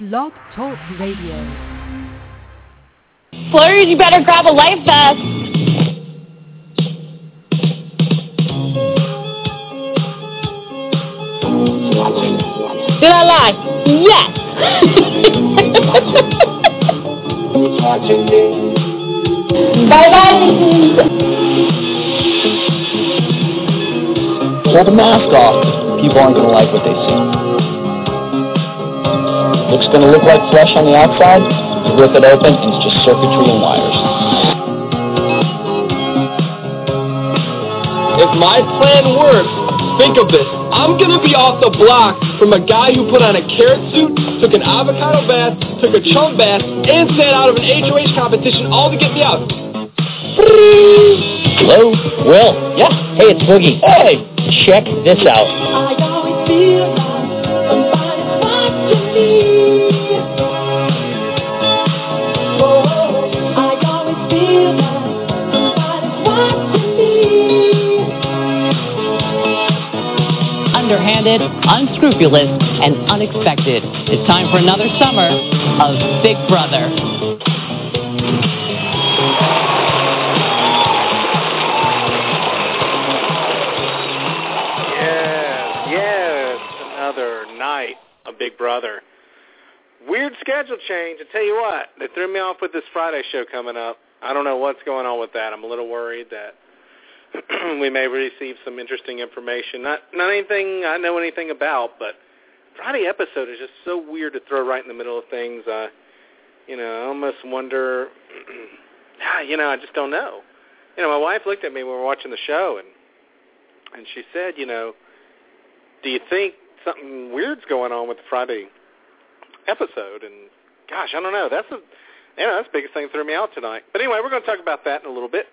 Blog Talk Radio. Splurge, you better grab a life vest. Did I lie? Yes. bye bye. Pull the mask off. People aren't going to like what they see. Looks going to look like flesh on the outside. You rip it open, and it's just circuitry and wires. If my plan works, think of this. I'm going to be off the block from a guy who put on a carrot suit, took an avocado bath, took a chum bath, and sat out of an HOH competition all to get me out. Hello? Will? Yeah? Hey, it's Boogie. Hey, check this out. Underhanded, unscrupulous, and unexpected. It's time for another summer of Big Brother. Yes, yes, another night of Big Brother. Weird schedule change. I tell you what, they threw me off with this Friday show coming up. I don't know what's going on with that. I'm a little worried that we may receive some interesting information. Not not anything I know anything about, but Friday episode is just so weird to throw right in the middle of things. Uh, you know, I almost wonder. you know, I just don't know. You know, my wife looked at me when we were watching the show, and and she said, you know, do you think something weird's going on with the Friday episode? And gosh, I don't know. That's a you know, that's the biggest thing that threw me out tonight. But anyway, we're going to talk about that in a little bit.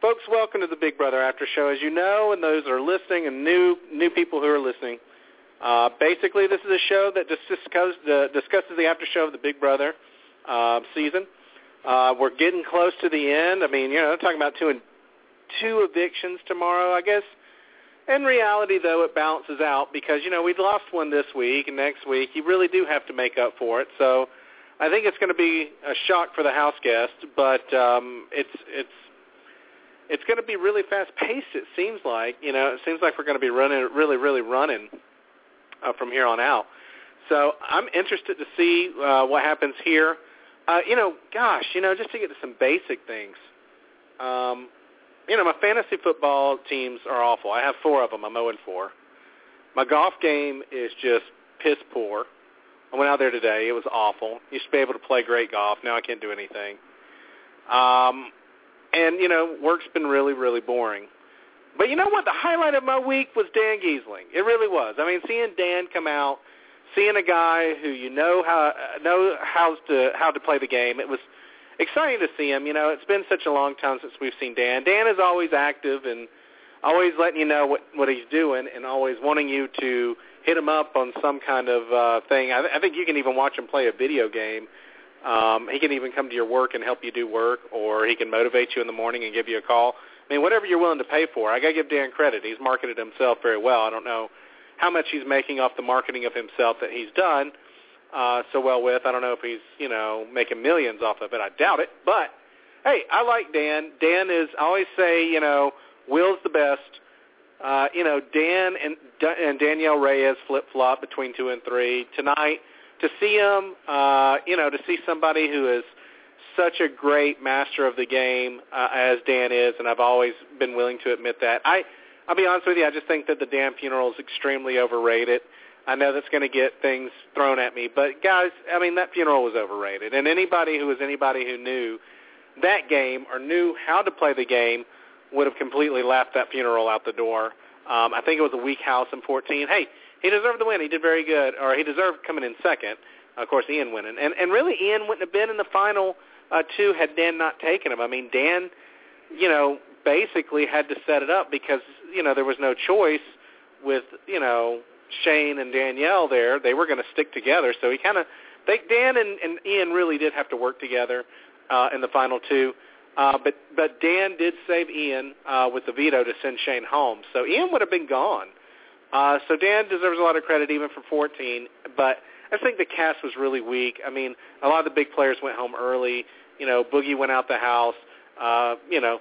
Folks, welcome to the Big Brother After Show. As you know, and those that are listening and new new people who are listening, uh, basically this is a show that just discusses, uh, discusses the after show of the Big Brother uh, season. Uh, we're getting close to the end. I mean, you know, they're talking about two and two evictions tomorrow. I guess in reality, though, it balances out because you know we lost one this week, and next week you really do have to make up for it. So I think it's going to be a shock for the house guest, but um, it's it's it's going to be really fast paced. It seems like you know it seems like we're going to be running really really running uh, from here on out. So I'm interested to see uh, what happens here. Uh, you know, gosh, you know, just to get to some basic things. Um, you know, my fantasy football teams are awful. I have four of them. I'm 0 and 4. My golf game is just piss poor. I went out there today. It was awful. Used to be able to play great golf. Now I can't do anything. Um, and you know, work's been really, really boring. But you know what? The highlight of my week was Dan Gheesling. It really was. I mean, seeing Dan come out, seeing a guy who you know how know how to how to play the game. It was exciting to see him. You know, it's been such a long time since we've seen Dan. Dan is always active and always letting you know what what he's doing, and always wanting you to hit him up on some kind of uh, thing. I, I think you can even watch him play a video game. Um, he can even come to your work and help you do work, or he can motivate you in the morning and give you a call. I mean, whatever you're willing to pay for. I got to give Dan credit. He's marketed himself very well. I don't know how much he's making off the marketing of himself that he's done uh, so well with. I don't know if he's, you know, making millions off of it. I doubt it. But, hey, I like Dan. Dan is, I always say, you know, Will's the best. Uh, you know, Dan and, and Danielle Reyes flip-flop between two and three. Tonight, to see him, uh, you know, to see somebody who is such a great master of the game uh, as Dan is, and I've always been willing to admit that. I, I'll be honest with you, I just think that the Dan funeral is extremely overrated. I know that's going to get things thrown at me, but guys, I mean that funeral was overrated, and anybody who was anybody who knew that game or knew how to play the game would have completely laughed that funeral out the door. Um, I think it was a weak house in 14. Hey, he deserved the win. He did very good, or he deserved coming in second. Of course, Ian winning, and and really Ian wouldn't have been in the final uh, two had Dan not taken him. I mean, Dan, you know, basically had to set it up because you know there was no choice with you know Shane and Danielle there. They were going to stick together, so he kind of they Dan and, and Ian really did have to work together uh, in the final two. Uh, but but Dan did save Ian uh, with the veto to send Shane home, so Ian would have been gone. Uh, so Dan deserves a lot of credit even for 14. But I think the cast was really weak. I mean, a lot of the big players went home early. You know, Boogie went out the house. Uh, you know,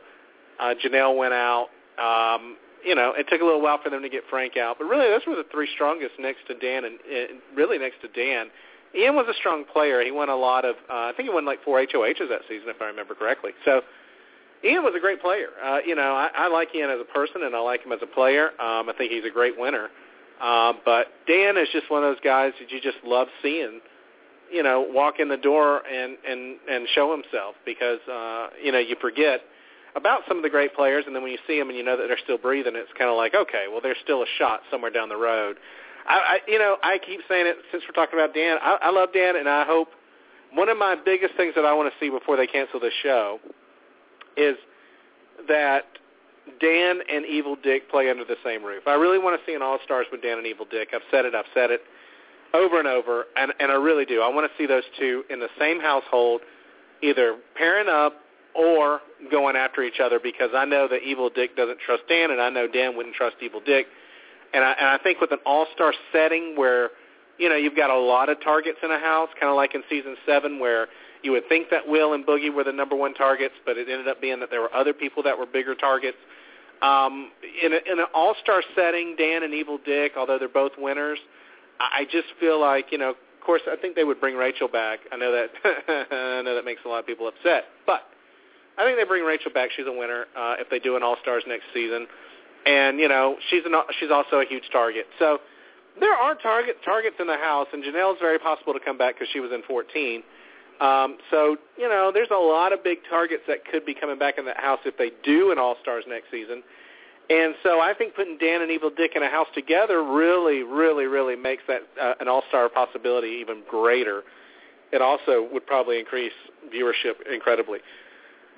uh, Janelle went out. Um, you know, it took a little while for them to get Frank out, but really those were the three strongest next to Dan and, and really next to Dan. Ian was a strong player. He won a lot of, uh, I think he won like four HOHs that season, if I remember correctly. So Ian was a great player. Uh, you know, I, I like Ian as a person, and I like him as a player. Um, I think he's a great winner. Um, but Dan is just one of those guys that you just love seeing. You know, walk in the door and and and show himself because uh, you know you forget about some of the great players, and then when you see them and you know that they're still breathing, it's kind of like okay, well, there's still a shot somewhere down the road. I, I you know I keep saying it since we're talking about Dan. I, I love Dan, and I hope one of my biggest things that I want to see before they cancel this show is that Dan and Evil Dick play under the same roof. I really want to see an All Stars with Dan and Evil Dick. I've said it. I've said it over and over, and and I really do. I want to see those two in the same household, either pairing up or going after each other because I know that Evil Dick doesn't trust Dan, and I know Dan wouldn't trust Evil Dick. And I, and I think with an all-star setting where, you know, you've got a lot of targets in a house, kind of like in season seven where you would think that Will and Boogie were the number one targets, but it ended up being that there were other people that were bigger targets. Um, in, a, in an all-star setting, Dan and Evil Dick, although they're both winners, I just feel like, you know, of course, I think they would bring Rachel back. I know that I know that makes a lot of people upset, but I think they bring Rachel back. She's a winner uh, if they do an All Stars next season, and you know she's an she's also a huge target. So there are target targets in the house, and Janelle's very possible to come back because she was in 14. Um, so you know there's a lot of big targets that could be coming back in that house if they do an All Stars next season. And so I think putting Dan and Evil Dick in a house together really, really, really makes that uh, an all-star possibility even greater. It also would probably increase viewership incredibly.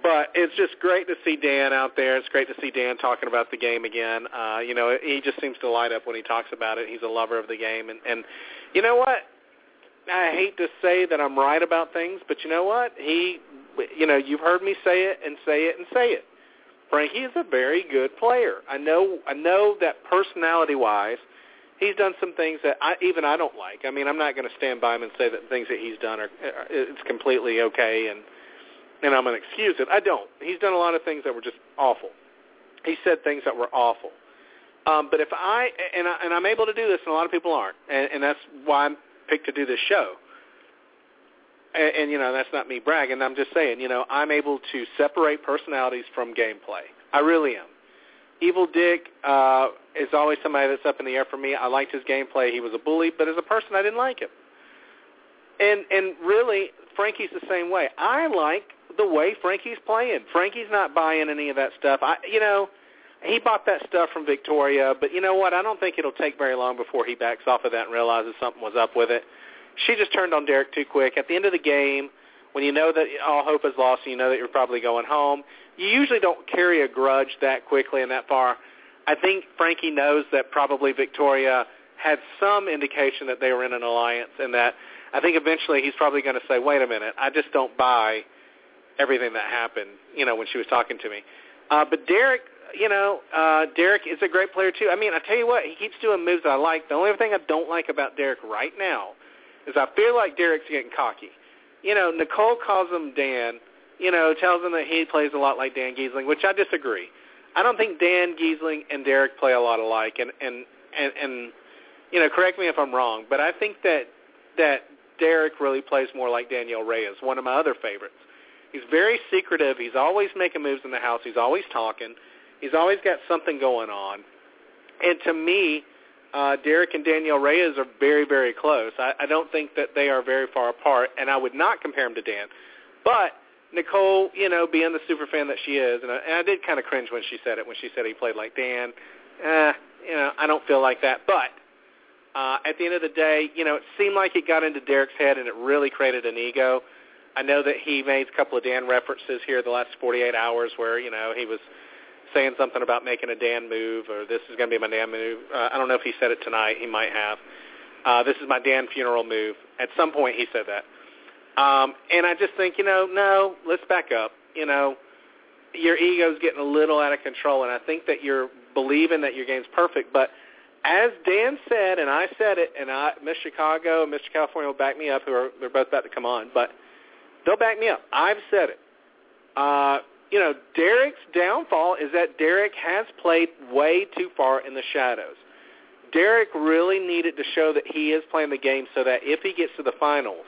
But it's just great to see Dan out there. It's great to see Dan talking about the game again. Uh, you know, he just seems to light up when he talks about it. He's a lover of the game, and and you know what? I hate to say that I'm right about things, but you know what? He, you know, you've heard me say it and say it and say it. Frankie is a very good player. I know. I know that personality-wise, he's done some things that I even I don't like. I mean, I'm not going to stand by him and say that things that he's done are it's completely okay and and I'm going to excuse it. I don't. He's done a lot of things that were just awful. He said things that were awful. Um, but if I and, I and I'm able to do this, and a lot of people aren't, and, and that's why I'm picked to do this show. And, and you know, that's not me bragging. I'm just saying, you know, I'm able to separate personalities from gameplay. I really am. Evil Dick uh, is always somebody that's up in the air for me. I liked his gameplay. He was a bully, but as a person, I didn't like him. And and really, Frankie's the same way. I like the way Frankie's playing. Frankie's not buying any of that stuff. I, you know, he bought that stuff from Victoria, but you know what? I don't think it'll take very long before he backs off of that and realizes something was up with it. She just turned on Derek too quick. At the end of the game, when you know that all hope is lost and you know that you're probably going home, you usually don't carry a grudge that quickly and that far. I think Frankie knows that probably Victoria had some indication that they were in an alliance and that I think eventually he's probably going to say, wait a minute, I just don't buy everything that happened, you know, when she was talking to me. Uh, but Derek, you know, uh, Derek is a great player too. I mean, I tell you what, he keeps doing moves that I like. The only thing I don't like about Derek right now is I feel like Derek's getting cocky. You know, Nicole calls him Dan, you know, tells him that he plays a lot like Dan Gheesling, which I disagree. I don't think Dan Gheesling and Derek play a lot alike, and and and, and you know, correct me if I'm wrong, but I think that that Derek really plays more like Danielle Reyes, one of my other favorites. He's very secretive. He's always making moves in the house. He's always talking. He's always got something going on. And to me, uh, Derek and Danielle Reyes are very, very close. I, I don't think that they are very far apart, and I would not compare him to Dan. But Nicole, you know, being the super fan that she is, and I, and I did kind of cringe when she said it, when she said he played like Dan. Eh, you know, I don't feel like that. But uh, at the end of the day, you know, it seemed like it got into Derek's head, and it really created an ego. I know that he made a couple of Dan references here the last 48 hours where, you know, he was saying something about making a Dan move or this is going to be my Dan move. Uh, I don't know if he said it tonight. He might have. Uh, this is my Dan funeral move. At some point he said that. Um, and I just think, you know, no, let's back up. You know, your ego's getting a little out of control, and I think that you're believing that your game's perfect, but as Dan said, and I said it, and I, Miss Chicago and Mr. California will back me up, who are they're both about to come on, but they'll back me up. I've said it. Uh, you know, Derek's downfall is that Derek has played way too far in the shadows. Derek really needed to show that he is playing the game so that if he gets to the finals,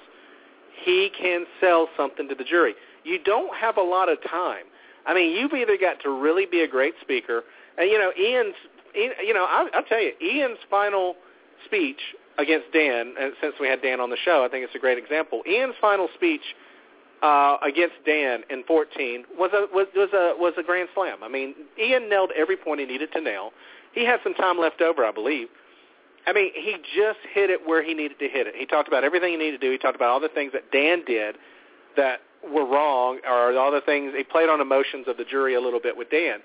he can sell something to the jury. You don't have a lot of time. I mean, you've either got to really be a great speaker, and you know, Ian's, you know, I'll, I'll tell you, Ian's final speech against Dan, and since we had Dan on the show, I think it's a great example. Ian's final speech uh, against Dan in 14 was a was, was a was a grand slam. I mean, Ian nailed every point he needed to nail. He had some time left over, I believe. I mean, he just hit it where he needed to hit it. He talked about everything he needed to do. He talked about all the things that Dan did that were wrong, or all the things he played on emotions of the jury a little bit with Dan.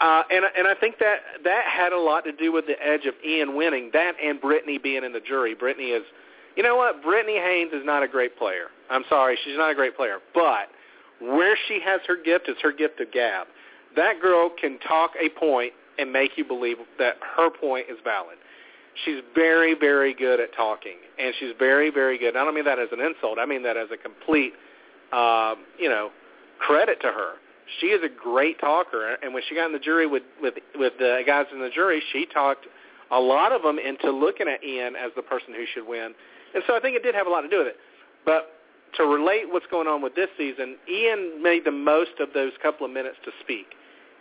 Uh, and and I think that that had a lot to do with the edge of Ian winning. That and Britney being in the jury. Britney is, you know what? Britney Haynes is not a great player. I'm sorry, she's not a great player. But where she has her gift is her gift of gab. That girl can talk a point and make you believe that her point is valid. She's very, very good at talking, and she's very, very good. I don't mean that as an insult. I mean that as a complete, uh, you know, credit to her. She is a great talker, and when she got in the jury with with with the guys in the jury, she talked a lot of them into looking at Ian as the person who should win. And so I think it did have a lot to do with it. But to relate what's going on with this season, Ian made the most of those couple of minutes to speak.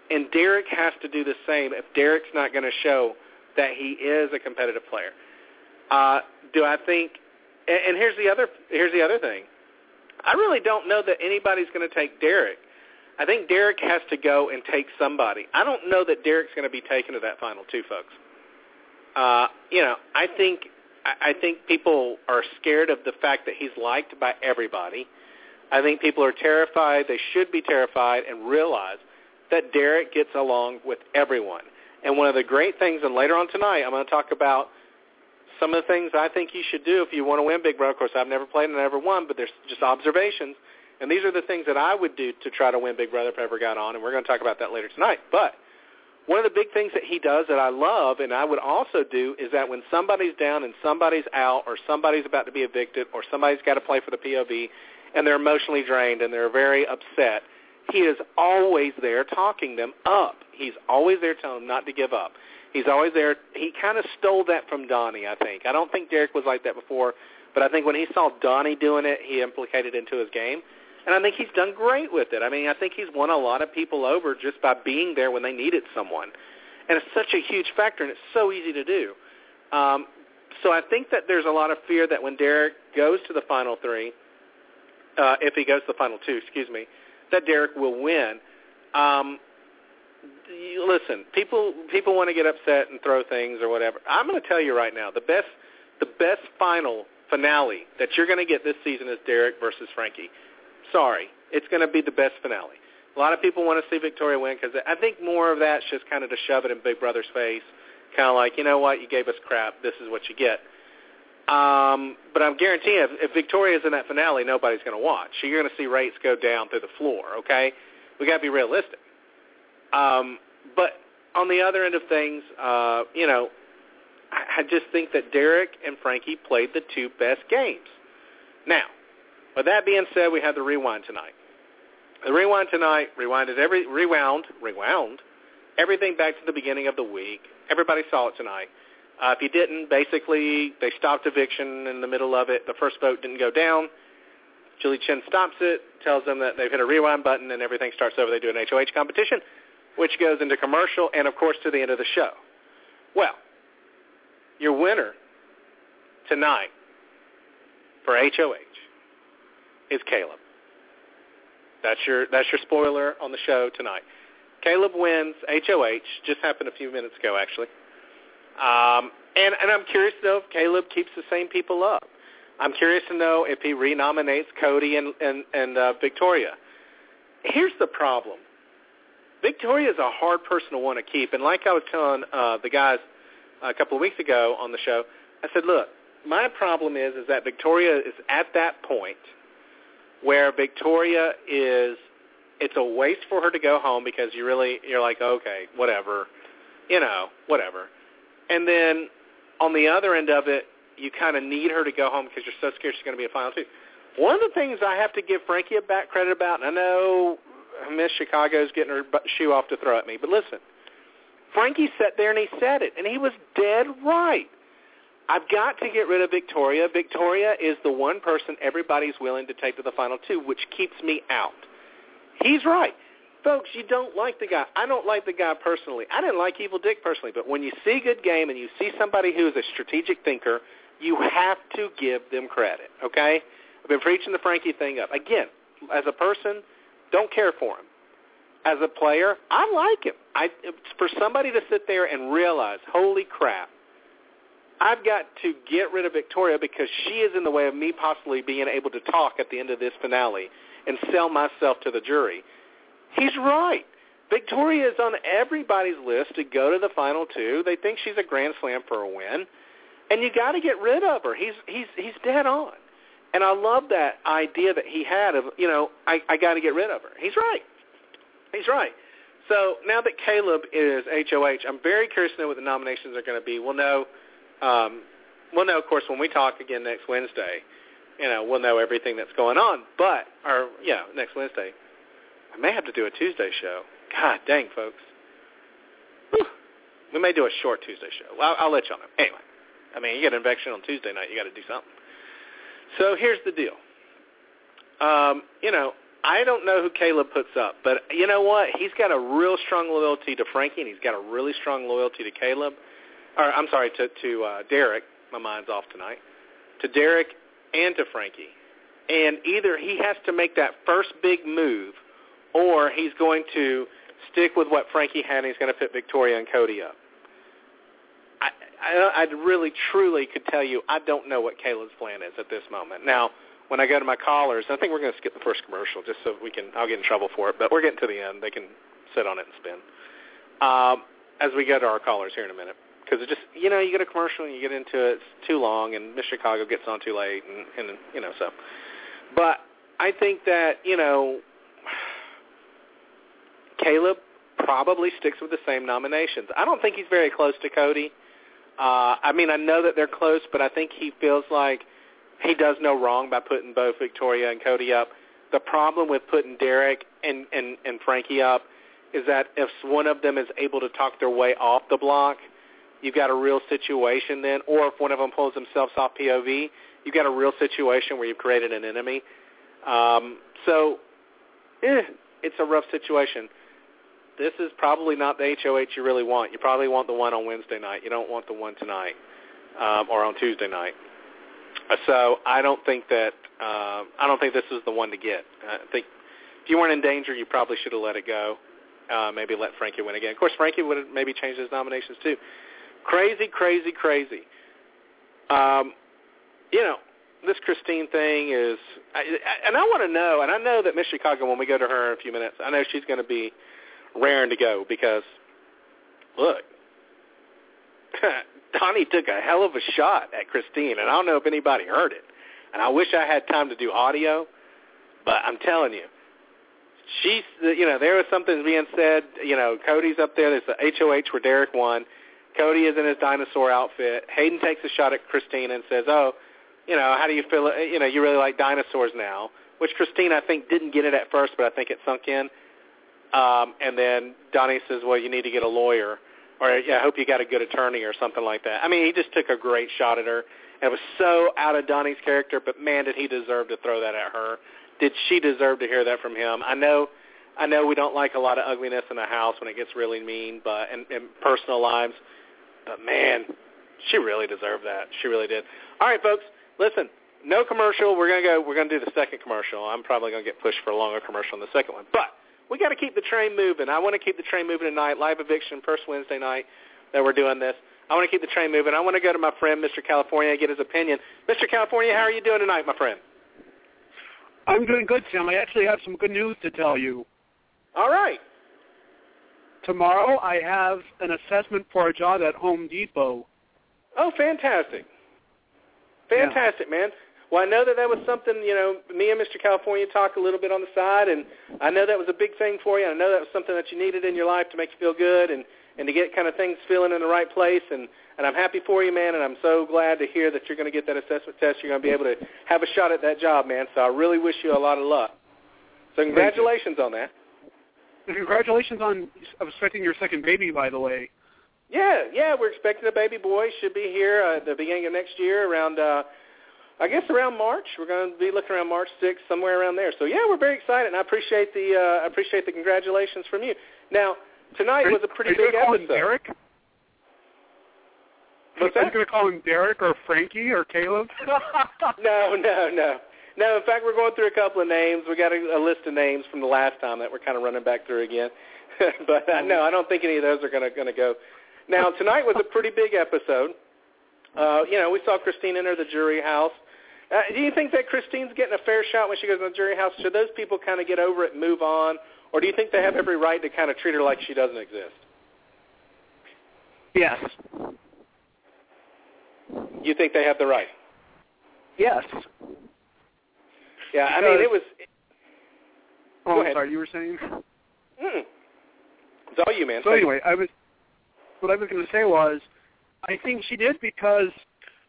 And Derek has to do the same if Derek's not going to show that he is a competitive player. Uh, do I think? And, and here's the other here's the other thing. I really don't know that anybody's going to take Derek. I think Derek has to go and take somebody. I don't know that Derek's going to be taken to that final two, folks. Uh, you know, I think I think people are scared of the fact that he's liked by everybody. I think people are terrified. They should be terrified and realize that Derek gets along with everyone. And one of the great things, and later on tonight, I'm going to talk about some of the things I think you should do if you want to win Big Brother. Of course, I've never played and never won, but there's just observations. And these are the things that I would do to try to win Big Brother if I ever got on, and we're going to talk about that later tonight. But one of the big things that he does that I love and I would also do is that when somebody's down and somebody's out or somebody's about to be evicted or somebody's got to play for the POV and they're emotionally drained and they're very upset, he is always there talking them up. He's always there telling them not to give up. He's always there. He kind of stole that from Donnie, I think. I don't think Derek was like that before, but I think when he saw Donnie doing it, he implicated into his game. And I think he's done great with it. I mean, I think he's won a lot of people over just by being there when they needed someone. And it's such a huge factor, and it's so easy to do. Um, so I think that there's a lot of fear that when Derek goes to the final three, uh, if he goes to the final two, excuse me, that Derek will win. Um, listen, people people want to get upset and throw things or whatever. I'm going to tell you right now, the best the best final finale that you're going to get this season is Derek versus Frankie. Sorry, it's going to be the best finale. A lot of people want to see Victoria win because I think more of that's just kind of to shove it in Big Brother's face, kind of like, you know what, you gave us crap, this is what you get. Um, but I'm guaranteeing if, if Victoria's in that finale, nobody's going to watch. You're going to see rates go down through the floor. Okay, we got to be realistic. Um, but on the other end of things, uh, you know, I, I just think that Derek and Frankie played the two best games. Now, with that being said, we had the rewind tonight. The rewind tonight rewinded every rewound rewound everything back to the beginning of the week. Everybody saw it tonight. Uh, if you didn't, basically they stopped eviction in the middle of it. The first vote didn't go down. Julie Chen stops it, tells them that they've hit a rewind button, and everything starts over. They do an HOH competition, which goes into commercial and, of course, to the end of the show. Well, your winner tonight for HOH is Caleb. That's your that's your spoiler on the show tonight. Caleb wins HOH. Just happened a few minutes ago, actually. Um, and and I'm curious to know if Caleb keeps the same people up. I'm curious to know if he renominates Cody and and, and uh, Victoria. Here's the problem. Victoria is a hard person to want to keep, and like I was telling uh, the guys a couple of weeks ago on the show, I said, look, my problem is is that Victoria is at that point where Victoria is it's a waste for her to go home because you really you're like okay whatever you know whatever And then on the other end of it, you kind of need her to go home because you're so scared she's going to be a final two. One of the things I have to give Frankie a back credit about, and I know Miss Chicago's getting her shoe off to throw at me, but listen, Frankie sat there and he said it, and he was dead right. I've got to get rid of Victoria. Victoria is the one person everybody's willing to take to the final two, which keeps me out. He's right. Folks, you don't like the guy. I don't like the guy personally. I didn't like Evil Dick personally, but when you see good game and you see somebody who is a strategic thinker, you have to give them credit, okay? I've been preaching the Frankie thing up. Again, as a person, don't care for him. As a player, I like him. I for somebody to sit there and realize, holy crap, I've got to get rid of Victoria because she is in the way of me possibly being able to talk at the end of this finale and sell myself to the jury. He's right. Victoria is on everybody's list to go to the final two. They think she's a grand slam for a win, and you got to get rid of her. He's he's he's dead on, and I love that idea that he had of you know I I got to get rid of her. He's right. He's right. So now that Caleb is HOH, I'm very curious to know what the nominations are going to be. We'll know. Um, we'll know, of course, when we talk again next Wednesday. You know, we'll know everything that's going on. But, or yeah, next Wednesday. I may have to do a Tuesday show. God dang, folks. Whew. We may do a short Tuesday show. I'll, I'll let y'all know. Anyway, I mean, you get an infection on Tuesday night, you got to do something. So here's the deal. Um, you know, I don't know who Caleb puts up, but you know what? He's got a real strong loyalty to Frankie, and he's got a really strong loyalty to Caleb. Or I'm sorry, to to uh, Derek. My mind's off tonight. To Derek and to Frankie, and either he has to make that first big move, or he's going to stick with what Frankie had, and he's going to put Victoria and Cody up. I, I, I really, truly could tell you I don't know what Caleb's plan is at this moment. Now, when I go to my callers, I think we're going to skip the first commercial just so we can. I'll get in trouble for it, but we're getting to the end. They can sit on it and spin. Um, as we go to our callers here in a minute, because it just you know you get a commercial and you get into it, it's too long, and Miss Chicago gets on too late, and, and you know so. But I think that you know Caleb probably sticks with the same nominations. I don't think he's very close to Cody. Uh, I mean, I know that they're close, but I think he feels like he does no wrong by putting both Victoria and Cody up. The problem with putting Derek and, and, and Frankie up is that if one of them is able to talk their way off the block, you've got a real situation then. Or if one of them pulls themselves off POV, you've got a real situation where you've created an enemy. Um, so, eh, it's a rough situation. This is probably not the HOH you really want. You probably want the one on Wednesday night. You don't want the one tonight um, or on Tuesday night. So I don't think that uh, I don't think this is the one to get. I think if you weren't in danger, you probably should have let it go. Uh, maybe let Frankie win again. Of course, Frankie would have maybe changed his nominations too. Crazy, crazy, crazy. Um, you know, this Christine thing is, I, and I want to know, and I know that Miss Chicago, when we go to her in a few minutes, I know she's going to be raring to go because, look, Donnie took a hell of a shot at Christine, and I don't know if anybody heard it. And I wish I had time to do audio, but I'm telling you, she's, you know, there was something being said. You know, Cody's up there. There's the HOH where Derek won. Cody is in his dinosaur outfit. Hayden takes a shot at Christine and says, "Oh, you know, how do you feel? You know, you really like dinosaurs now." Which Christine, I think, didn't get it at first, but I think it sunk in. Um, and then Donnie says, "Well, you need to get a lawyer." or yeah, I hope you got a good attorney or something like that. I mean, he just took a great shot at her. And it was so out of Donnie's character, but man, did he deserve to throw that at her. Did she deserve to hear that from him? I know I know we don't like a lot of ugliness in the house when it gets really mean, but in, in personal lives. But man, she really deserved that. She really did. All right, folks, listen. No commercial. We're gonna go. We're gonna do the second commercial. I'm probably gonna get pushed for a longer commercial on the second one, but we got to keep the train moving. I want to keep the train moving tonight. Live eviction, first Wednesday night that we're doing this. I want to keep the train moving. I want to go to my friend, Mr. California, and get his opinion. Mr. California, how are you doing tonight, my friend? I'm doing good, Sam. I actually have some good news to tell you. All right. Tomorrow I have an assessment for a job at Home Depot. Oh, fantastic. Fantastic, yeah. man. Well, I know that that was something, you know, me and Mr. California talked a little bit on the side, and I know that was a big thing for you. And I know that was something that you needed in your life to make you feel good, and and to get kind of things feeling in the right place. And and I'm happy for you, man. And I'm so glad to hear that you're going to get that assessment test. You're going to be able to have a shot at that job, man. So I really wish you a lot of luck. So congratulations on that. Congratulations on expecting your second baby, by the way. Yeah, yeah, we're expecting a baby boy. Should be here uh, at the beginning of next year, around uh, I guess around March. We're going to be looking around March 6th, somewhere around there. So yeah, we're very excited, and I appreciate the uh, I appreciate the congratulations from you. Now tonight Are- was a pretty are you big gonna call him episode. Derek? What's Are you that? going to call him Derek or Frankie or Caleb? No, no, no. No, in fact, we're going through a couple of names. We got a, a list of names from the last time that we're kind of running back through again. but uh, no, I don't think any of those are going to going to go. Now, tonight was a pretty big episode. Uh, you know, we saw Christine enter the jury house. Uh, do you think that Christine's getting a fair shot when she goes in the jury house? Should those people kind of get over it and move on, or do you think they have every right to kind of treat her like she doesn't exist? yes. You think they have the right? Yes. Yeah, I mean, it was. Oh, Go I'm ahead. sorry. You were saying. Mm, it's all you, man. So anyway, I was what I was going to say was, I think she did because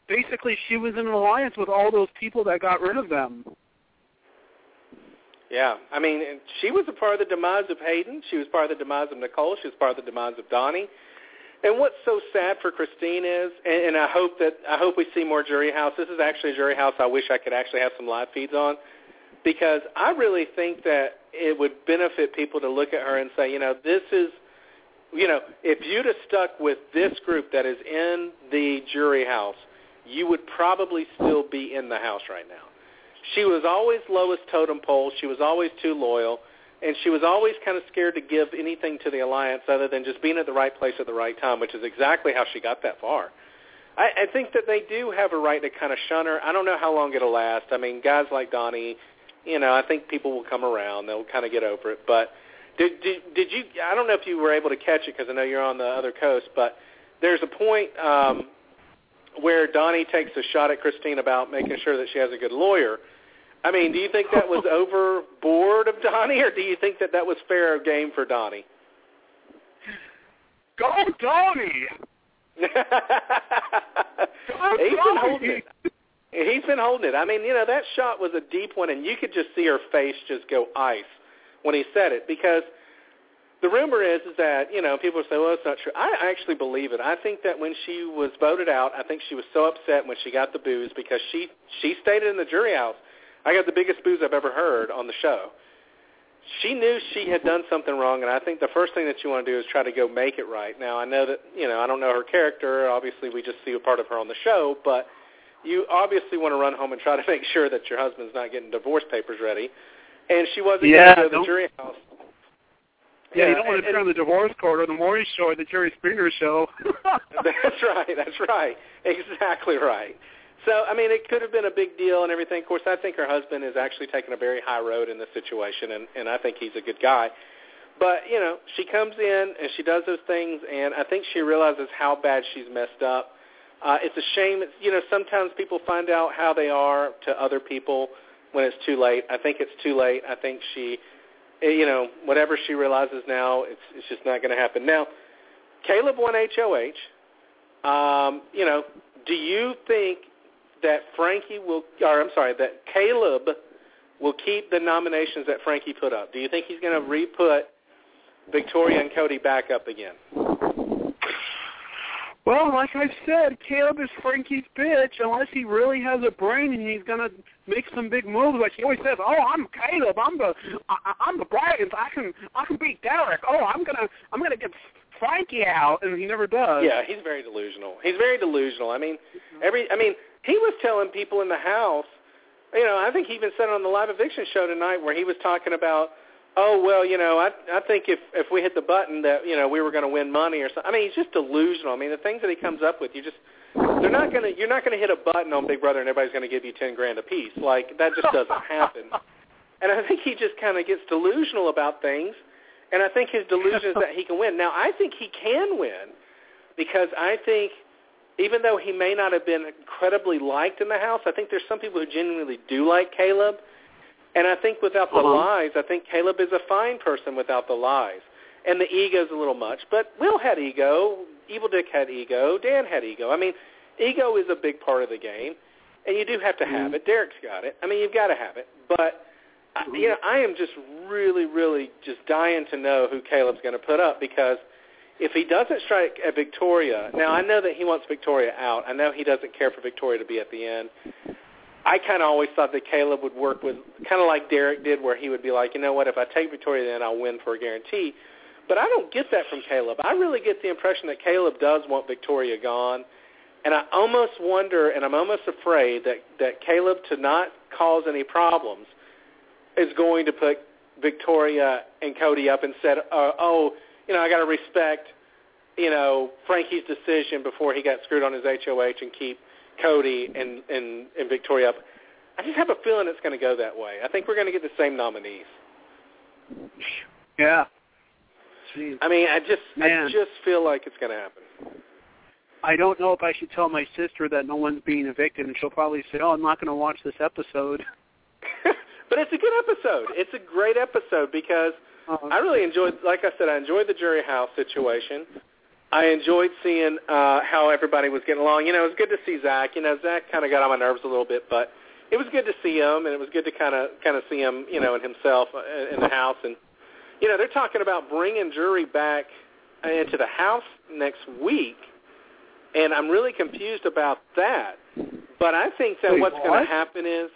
basically she was in an alliance with all those people that got rid of them. Yeah, I mean, she was a part of the demise of Hayden. She was part of the demise of Nicole. She was part of the demise of Donnie. And what's so sad for Christine is, and, and I hope that I hope we see more Jury House. This is actually a Jury House I wish I could actually have some live feeds on, because I really think that it would benefit people to look at her and say, you know, this is, you know, if you'd have stuck with this group that is in the Jury House, you would probably still be in the house right now. She was always lowest totem pole. She was always too loyal, and she was always kind of scared to give anything to the alliance other than just being at the right place at the right time, which is exactly how she got that far. I, I think that they do have a right to kind of shun her. I don't know how long it'll last. I mean, guys like Donnie, you know, I think people will come around. They'll kind of get over it. But did did, did you? I don't know if you were able to catch it because I know you're on the other coast, but there's a point um, where Donnie takes a shot at Christine about making sure that she has a good lawyer. I mean, do you think that was overboard of Donnie, or do you think that that was fair game for Donnie? Go, Tony! He's been holding it. He's been holding it. I mean, you know, that shot was a deep one, and you could just see her face just go ice when he said it because the rumor is is that you know people say, well, it's not true. I actually believe it. I think that when she was voted out, I think she was so upset when she got the booze because she she stated in the jury house, I got the biggest booze I've ever heard on the show. She knew she had done something wrong, and I think the first thing that you want to do is try to go make it right. Now, I know that you know I don't know her character. Obviously, we just see a part of her on the show, but you obviously want to run home and try to make sure that your husband's not getting divorce papers ready. And she wasn't Yeah, going to go to the jury house. Yeah, you don't want to turn on the divorce court or the morning show or the Jerry Springer show. That's right. That's right. Exactly right. So, I mean, it could have been a big deal and everything. Of course, I think her husband is actually taking a very high road in this situation, and, and I think he's a good guy. But, you know, she comes in and she does those things, and I think she realizes how bad she's messed up. Uh, it's a shame. It's, you know, sometimes people find out how they are to other people when it's too late. I think it's too late. I think she, eh, you know, whatever she realizes now, it's, it's just not going to happen. Now, Caleb won HOH. Um, you know, do you think that Frankie will, or I'm sorry, that Caleb will keep the nominations that Frankie put up? Do you think he's going to re-put Victoria and Cody back up again? Well, like I said, Caleb is Frankie's bitch unless he really has a brain and he's gonna make some big moves. Like he always says, "Oh, I'm Caleb. I'm the I, I'm the Bryans. I can I can beat Derek. Oh, I'm gonna I'm gonna get Frankie out," and he never does. Yeah, he's very delusional. He's very delusional. I mean, every I mean, he was telling people in the house, you know, I think he even said it on the live eviction show tonight where he was talking about, oh well, you know, I I think if if we hit the button that you know we were going to win money or something. I mean, he's just delusional. I mean, the things that he comes up with, you just they're not going to you're not going to hit a button on Big Brother and everybody's going to give you ten grand a piece. Like that just doesn't happen. And I think he just kind of gets delusional about things. And I think his delusion is that he can win. Now, I think he can win because I think even though he may not have been incredibly liked in the house, I think there's some people who genuinely do like Caleb. And I think without the Uh-huh. lies, I think Caleb is a fine person without the lies. and the ego's a little much. But Will had ego, Evil Dick had ego, Dan had ego. I mean, ego is a big part of the game, and you do have to have Mhm. it. Derek's got it. I mean, you've got to have it. But I- you know, I am just really, really just dying to know who Caleb's going to put up because if he doesn't strike at Victoria, now I know that he wants Victoria out. I know he doesn't care for Victoria to be at the end. I kind of always thought that Caleb would work with kind of like Derek did, where he would be like, you know what, if I take Victoria, then I'll win for a guarantee. But I don't get that from Caleb. I really get the impression that Caleb does want Victoria gone, and I almost wonder, and I'm almost afraid that that Caleb, to not cause any problems, is going to put Victoria and Cody up and said, uh, "Oh, you know, I got to respect, you know, Frankie's decision before he got screwed on his HOH and keep Cody and and, and Victoria up." I just have a feeling it's going to go that way. I think we're going to get the same nominees. Yeah. Jeez. I mean, I just Man. I just feel like it's going to happen. I don't know if I should tell my sister that no one's being evicted, and she'll probably say, "Oh, I'm not going to watch this episode." but it's a good episode. It's a great episode because Uh, I really enjoyed, like I said, I enjoyed the jury house situation. I enjoyed seeing uh, how everybody was getting along. You know, it was good to see Zach. You know, Zach kind of got on my nerves a little bit, but it was good to see him, and it was good to kind of kind of see him, you know, in himself uh, in the house. And you know, they're talking about bringing jury back into the house next week, and I'm really confused about that. But I think that Wait, what's going to happen is,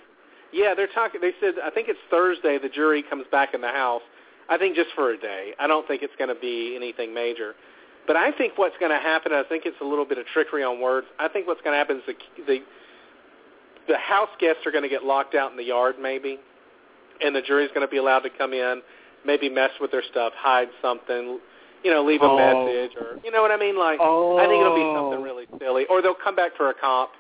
yeah, they're talking. They said I think it's Thursday. The jury comes back in the house. I think just for a day. I don't think it's going to be anything major. But I think what's going to happen, I think it's a little bit of trickery on words. I think what's going to happen is the the the house guests are going to get locked out in the yard, maybe, and the jury's going to be allowed to come in, maybe mess with their stuff, hide something, you know, leave a Oh. message, or you know what I mean. Like, I think it'll be something really silly, or they'll come back for a comp,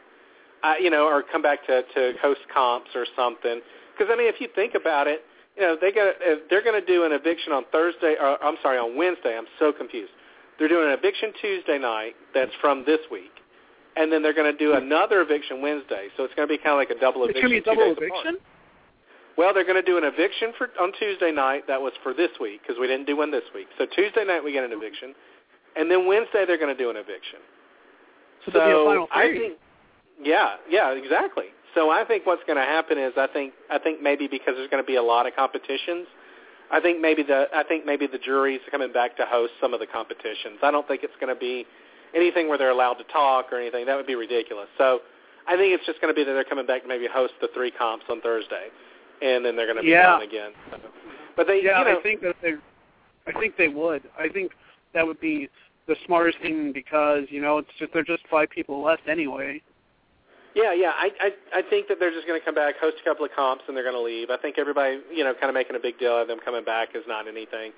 uh, you know, or come back to to host comps or something. Because I mean, if you think about it, you know, they got they're going to do an eviction on Thursday, or I'm sorry, on Wednesday. I'm so confused. They're doing an eviction Tuesday night that's from this week, and then they're going to do another eviction Wednesday. So it's going to be kind of like a double it's eviction. going to be a double days apart. eviction. Well, they're going to do an eviction for on Tuesday night. That was for this week because we didn't do one this week. So Tuesday night we get an eviction, and then Wednesday they're going to do an eviction. So there'll be a final I three. think, yeah, yeah, exactly. So I think what's going to happen is I think I think maybe because there's going to be a lot of competitions, I think maybe the I think maybe the jury's coming back to host some of the competitions. I don't think it's going to be anything where they're allowed to talk or anything. That would be ridiculous. So I think it's just going to be that they're coming back to maybe host the three comps on Thursday, and then they're going to be Yeah. again. So, but they, yeah, you know, I think that they, I think they would. I think that would be the smartest thing because you know it's just they're just five people less anyway. Yeah, yeah. I, I I think that they're just going to come back, host a couple of comps, and they're going to leave. I think everybody, you know, kind of making a big deal of them coming back is not anything.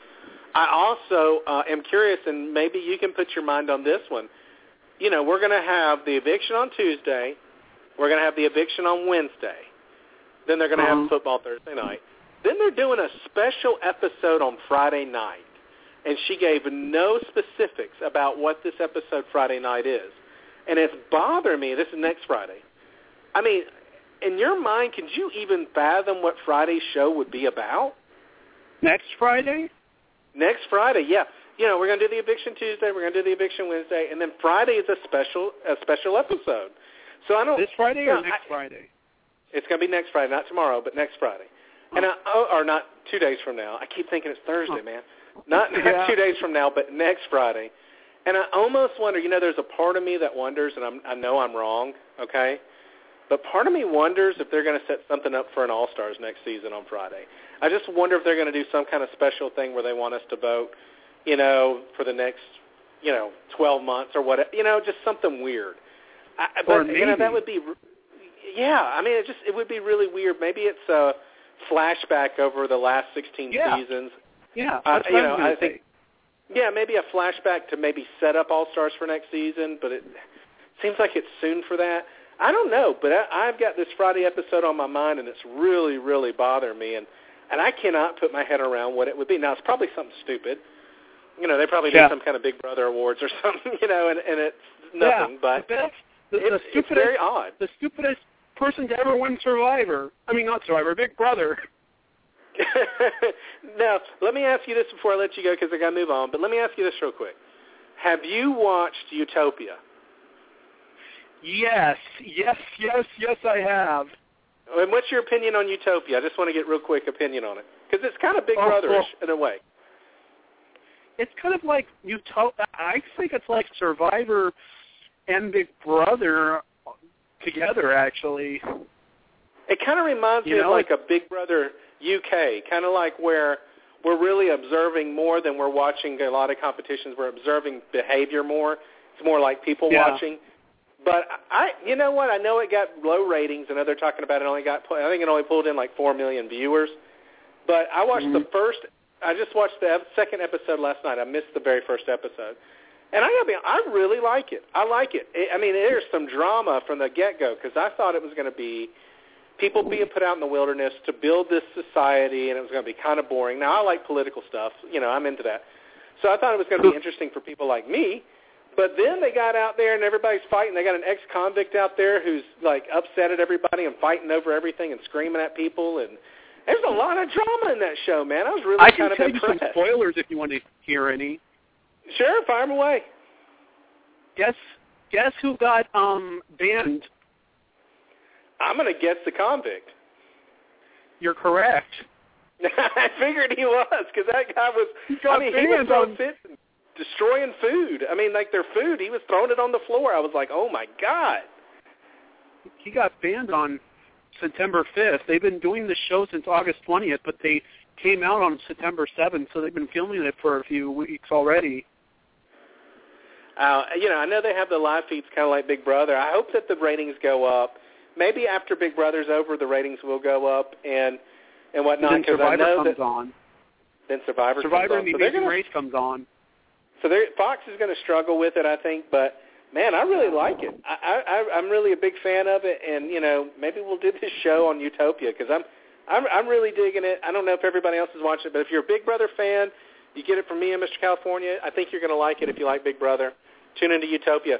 I also uh, am curious, and maybe you can put your mind on this one. You know, we're going to have the eviction on Tuesday. We're going to have the eviction on Wednesday. Then they're going to Uh-huh. have football Thursday night. Then they're doing a special episode on Friday night. And she gave no specifics about what this episode Friday night is. And it's bothering me. This is next Friday. I mean, in your mind, could you even fathom what Friday's show would be about? Next Friday? Next Friday, yeah. You know, we're going to do the eviction Tuesday. We're going to do the eviction Wednesday, and then Friday is a special a special episode. So I don't. This Friday or next I- Friday? It's going to be next Friday, not tomorrow, but next Friday. And I, oh, or not two days from now. I keep thinking it's Thursday, man. Not, not Yeah. two days from now, but next Friday. And I almost wonder, you know, there's a part of me that wonders, and I'm, I know I'm wrong, okay? But part of me wonders if they're going to set something up for an All Stars next season on Friday. I just wonder if they're going to do some kind of special thing where they want us to vote, you know, for the next, you know, 12 months or whatever, you know, just something weird. I, Or but you know, that would be, yeah. I mean, it just it would be really weird. Maybe it's a flashback over the last 16 Yeah. seasons. Yeah, Uh, you I know, I think- say. Yeah, maybe a flashback to maybe set up All Stars for next season, but it seems like it's soon for that. I don't know, but I, I've got this Friday episode on my mind, and it's really, really bothering me, and and I cannot put my head around what it would be. Now, it's probably something stupid. You know, they probably Yeah. do some kind of Big Brother awards or something, you know, and, and it's nothing, yeah, but the, the it's, it's stupidest, very odd. the stupidest person to ever win Survivor. I mean, not Survivor, Big Brother. now, let me ask you this before I let you go because I got to move on. But let me ask you this real quick: Have you watched Utopia? Yes, yes, yes, yes, I have. And what's your opinion on Utopia? I just want to get real quick opinion on it because it's kind of Big Oh, Brotherish in a way. It's kind of like Utopia. I think it's like Survivor and Big Brother together, actually. It kind of reminds You me know, of like a Big Brother UK, kind of like where we're really observing more than we're watching a lot of competitions. We're observing behavior more. It's more like people Yeah. watching. But I, you know what? I know it got low ratings. I know they're talking about it only got. I think it only pulled in like four million viewers. But I watched the mm-hmm. first. I just watched the second episode last night. I missed the very first episode, and I gotta be. I really like it. I like it. it I mean, there's some drama from the get go because I thought it was going to be people being put out in the wilderness to build this society, and it was going to be kind of boring. Now I like political stuff. You know, I'm into that. So I thought it was going to be interesting for people like me. But then they got out there and everybody's fighting. They got an ex-convict out there who's like upset at everybody and fighting over everything and screaming at people. And there's a lot of drama in that show, man. I was really I kind can of tell you some spoilers if you want to hear any. Sure, fire 'em away. Guess guess who got um banned? I'm going to guess the convict. You're correct. I figured he was because that guy was. He got I mean, he was banned on- and destroying food. I mean, like their food. He was throwing it on the floor. I was like, oh my god. He got banned on September 5th. They've been doing the show since August 20th, but they came out on September 7th, so they've been filming it for a few weeks already. Uh, you know, I know they have the live feeds kind of like Big Brother. I hope that the ratings go up. Maybe after Big Brother's over, the ratings will go up and and whatnot. then Because I Survivor know comes that on. then Survivor, Survivor comes on. and the so Amazing gonna, Race comes on. So Fox is going to struggle with it, I think. But man, I really like it. I, I I'm really a big fan of it, and you know, maybe we'll do this show on Utopia because I'm I'm I'm really digging it. I don't know if everybody else is watching it, but if you're a Big Brother fan, you get it from me and Mr. California. I think you're going to like it if you like Big Brother. Tune into Utopia.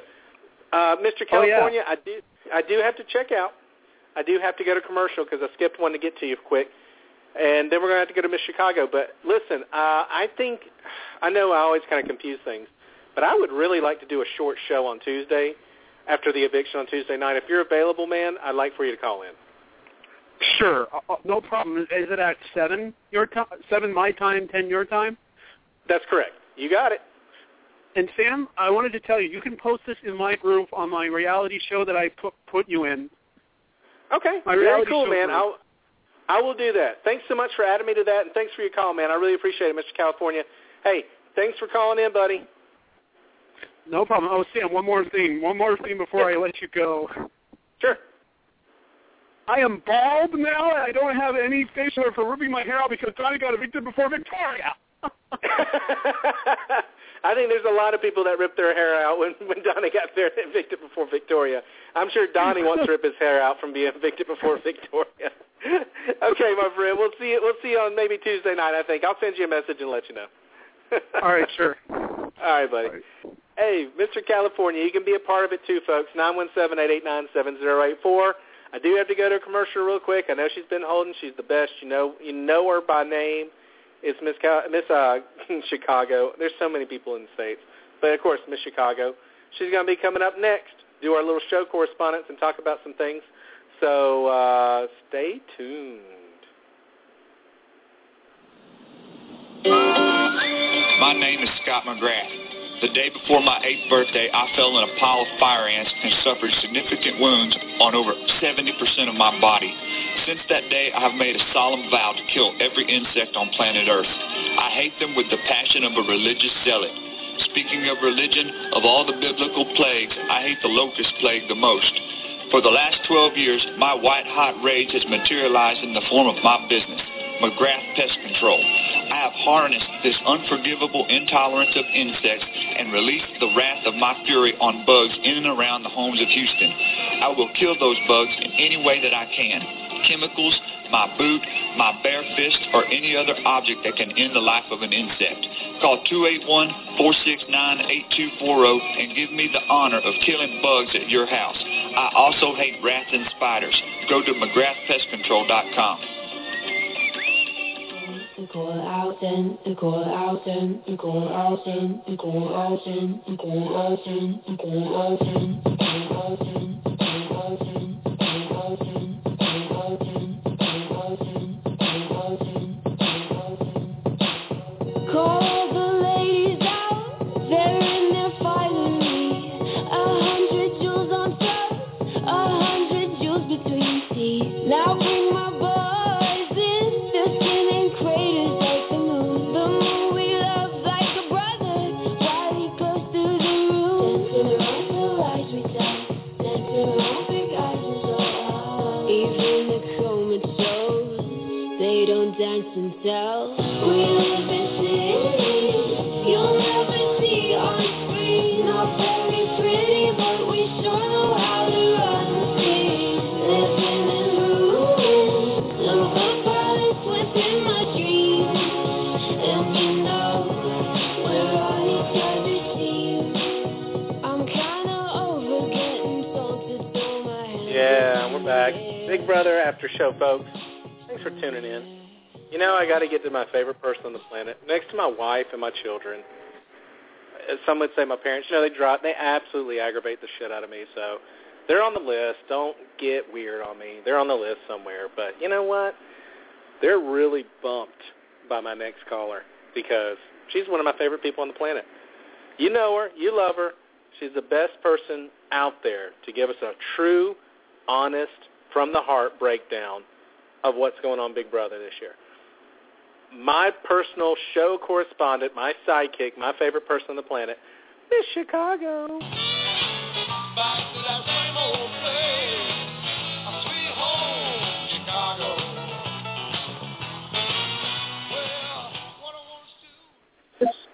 Uh, Mr. Oh, yeah. California, I do I do have to check out. I do have to go to commercial because I skipped one to get to you quick, and then we're going to have to go to Miss Chicago. But listen, uh, I think I know I always kind of confuse things, but I would really like to do a short show on Tuesday after the eviction on Tuesday night. If you're available, man, I'd like for you to call in. Sure, uh, uh, no problem. Is it at seven your time? Seven my time, ten your time? That's correct. You got it. And Sam, I wanted to tell you, you can post this in my group on my reality show that I put put you in. Okay, My very reality cool, show man. group. I'll I will do that. Thanks so much for adding me to that, and thanks for your call, man. I really appreciate it, Mr. California. Hey, thanks for calling in, buddy. No problem. Oh, Sam, one more thing. One more thing before I let you go. Sure. I am bald now. I don't have any facial hair for ripping my hair out because Donnie got evicted before Victoria. I think there's a lot of people that rip their hair out when when Donnie got there evicted before Victoria. I'm sure Donnie wants to rip his hair out from being evicted before Victoria. okay, my friend, we'll see you. We'll see you on maybe Tuesday night. I think I'll send you a message and let you know. All right, sure. All right, buddy. Hey, Mr. California, you can be a part of it too, folks. Nine one seven eight eight nine seven zero eight four. I do have to go to a commercial real quick. I know she's been holding. She's the best. You know, you know her by name. It's Miss Cal- Miss uh, Chicago. There's so many people in the states, but of course, Miss Chicago. She's going to be coming up next. Do our little show correspondence and talk about some things. So uh, stay tuned. My name is Scott McGrath. The day before my eighth birthday, I fell in a pile of fire ants and suffered significant wounds on over 70% of my body. Since that day, I have made a solemn vow to kill every insect on planet Earth. I hate them with the passion of a religious zealot. Speaking of religion, of all the biblical plagues, I hate the locust plague the most. For the last 12 years, my white-hot rage has materialized in the form of my business, McGrath Pest Control. I have harnessed this unforgivable intolerance of insects and released the wrath of my fury on bugs in and around the homes of Houston. I will kill those bugs in any way that I can. Chemicals, my boot, my bare fist, or any other object that can end the life of an insect. Call 281-469-8240 and give me the honor of killing bugs at your house. I also hate rats and spiders. Go to McGrathPestControl.com and go out in and go out in and go out in and go out in and go out in and go out in and go out in. My favorite person on the planet, next to my wife and my children. Some would say my parents. You know, they drop, they absolutely aggravate the shit out of me. So they're on the list. Don't get weird on me. They're on the list somewhere. But you know what? They're really bumped by my next caller because she's one of my favorite people on the planet. You know her. You love her. She's the best person out there to give us a true, honest, from the heart breakdown of what's going on Big Brother this year. My personal show correspondent, my sidekick, my favorite person on the planet, Miss Chicago.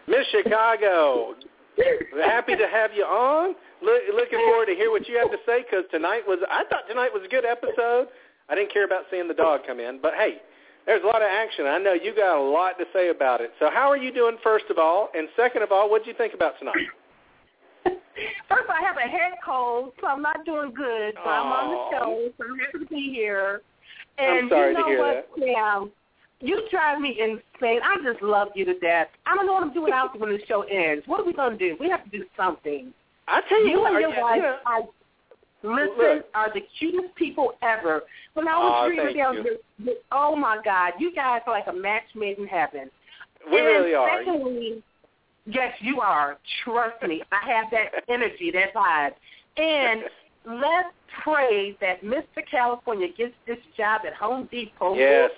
Miss Chicago, happy to have you on. Look, looking forward to hear what you have to say because tonight was, I thought tonight was a good episode. I didn't care about seeing the dog come in, but hey, there's a lot of action. I know you got a lot to say about it. So how are you doing, first of all? And second of all, what did you think about tonight? First, I have a head cold, so I'm not doing good. So I'm on the show, so I'm happy to be here. And I'm sorry you to know hear what, Sam? You drive me insane. I just love you to death. I don't know what I'm doing out when the show ends. What are we going to do? We have to do something. I tell you, You what, and your yeah, wife yeah. are, listen, are the cutest people ever. When I was reading thank down, you. the, the, oh my God, you guys are like a match made in heaven. We and really are. Secondly, yes, you are. Trust me, I have that energy, that vibe. And let's pray that Mr. California gets this job at Home Depot. Yes.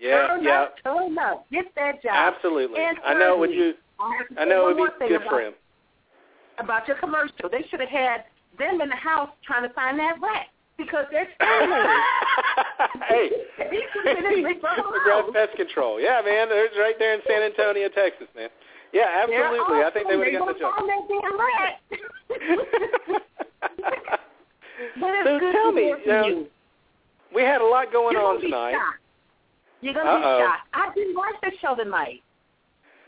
Yeah, turn yeah, up, turn up, get that job. absolutely. And I know would you. I I know it would be good about, for him. about your commercial. They should have had them in the house trying to find that rat because they're hey, He could have been in Pest Control. Yeah, man, there's right there in San Antonio, Texas, man. Yeah, absolutely. I think they would have got the job. That damn rat. but it's So good tell me, you know. We had a lot going You're on tonight. You're gonna Uh-oh. be shocked. I didn't watch the show tonight.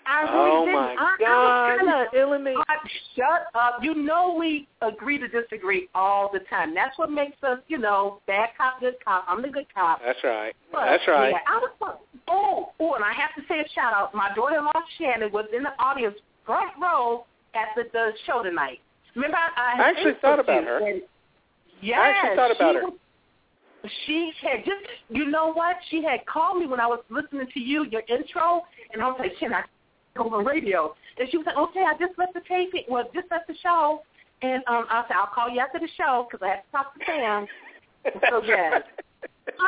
I really Oh, didn't. my I, God. I was kinda, Killing me. I, shut up. You know we agree to disagree all the time. That's what makes us, you know, bad cop, good cop. I'm the good cop. That's right. But, That's right. Yeah, I was. Oh, oh, and I have to say a shout out. My daughter-in-law Shannon was in the audience, front row at the, the show tonight. Remember, I, I actually thought about her. Yes, I actually thought about she her. was- she had just, you know what? She had called me when I was listening to you, your intro, and I was like, "Can I on radio?" And she was like, "Okay, I just left the taping. Well, just left the show." And um, I said, "I'll call you after the show because I have to talk to Sam." so yes.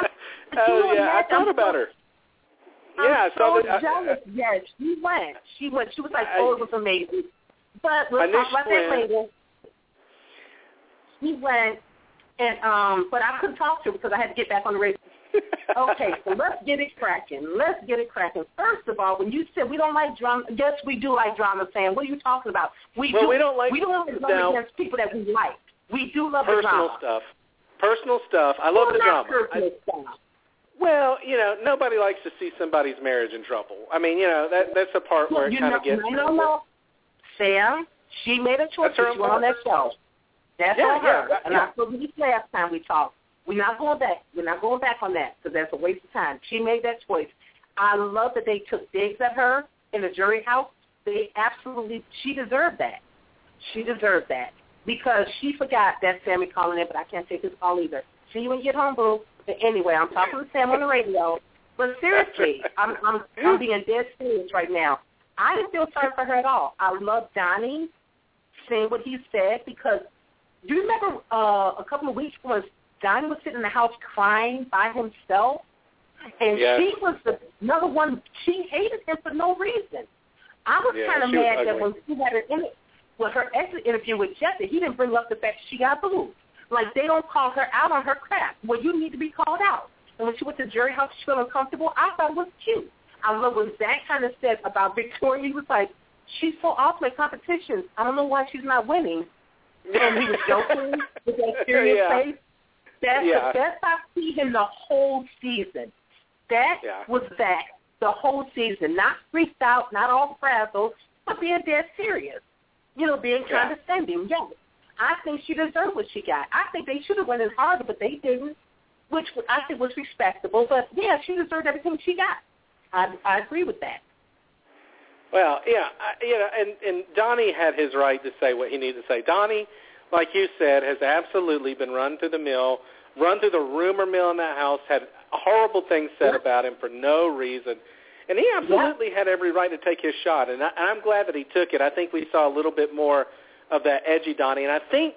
oh yeah, I thought about her. I'm Yeah, I so saw that. I- jealous. yes, she went. She went. She was like, I- "Oh, it was amazing." But we'll talk about that later. She went, and um, but I couldn't talk to her because I had to get back on the radio. Okay, so let's get it cracking. Let's get it cracking. First of all, when you said we don't like drama, yes, we do like drama. Sam, what are you talking about? We Well, do. we don't like- We don't like drama now- against people that we like. We do love the Personal drama. stuff. Personal stuff. I love Well, the drama. I- stuff. well, you know, nobody likes to see somebody's marriage in trouble. I mean, you know, that that's the part where it kind of gets. no, no, no. Sam, she made a choice. That's her She went on that show. That's Yeah, on her. yeah, and yeah. I told you last time we talked. We're not going back. We're not going back on that because that's a waste of time. She made that choice. I love that they took digs at her in the jury house. They absolutely, she deserved that. She deserved that because she forgot that Sammy calling in, but I can't take his call either. See you when you get home, boo. But anyway, I'm talking to Sam on the radio. But seriously, I'm I'm I'm being dead serious right now. I didn't feel sorry for her at all. I love Donnie saying what he said because do you remember uh, a couple of weeks ago Donnie was sitting in the house crying by himself? And Yes. she was the number one. She hated him for no reason. I was Yeah, kind of mad that when she had her inter- with her exit interview with Jesse, he didn't bring up the fact that she got booed. Like they don't call her out on her crap. Well, you need to be called out. And when she went to the jury house, she felt uncomfortable. I thought it was cute. I love what Zach kind of said about Victoria. He was like, she's so awful at competitions. I don't know why she's not winning. And he was joking with that serious Yeah. face. That's Yeah. the best I've seen him the whole season. That Yeah. was that the whole season. Not freaked out, not all frazzled, but being dead serious. You know, being Yeah. condescending. Yes. I think she deserved what she got. I think they should have went in harder, but they didn't, which I think was respectable. But yeah, she deserved everything she got. I I agree with that. Well, yeah, I, you know, and and Donnie had his right to say what he needed to say. Donnie, like you said, has absolutely been run through the mill, run through the rumor mill in that house, had horrible things said about him for no reason, and he absolutely had every right to take his shot. And, I, and I'm glad that he took it. I think we saw a little bit more of that edgy Donnie, and I think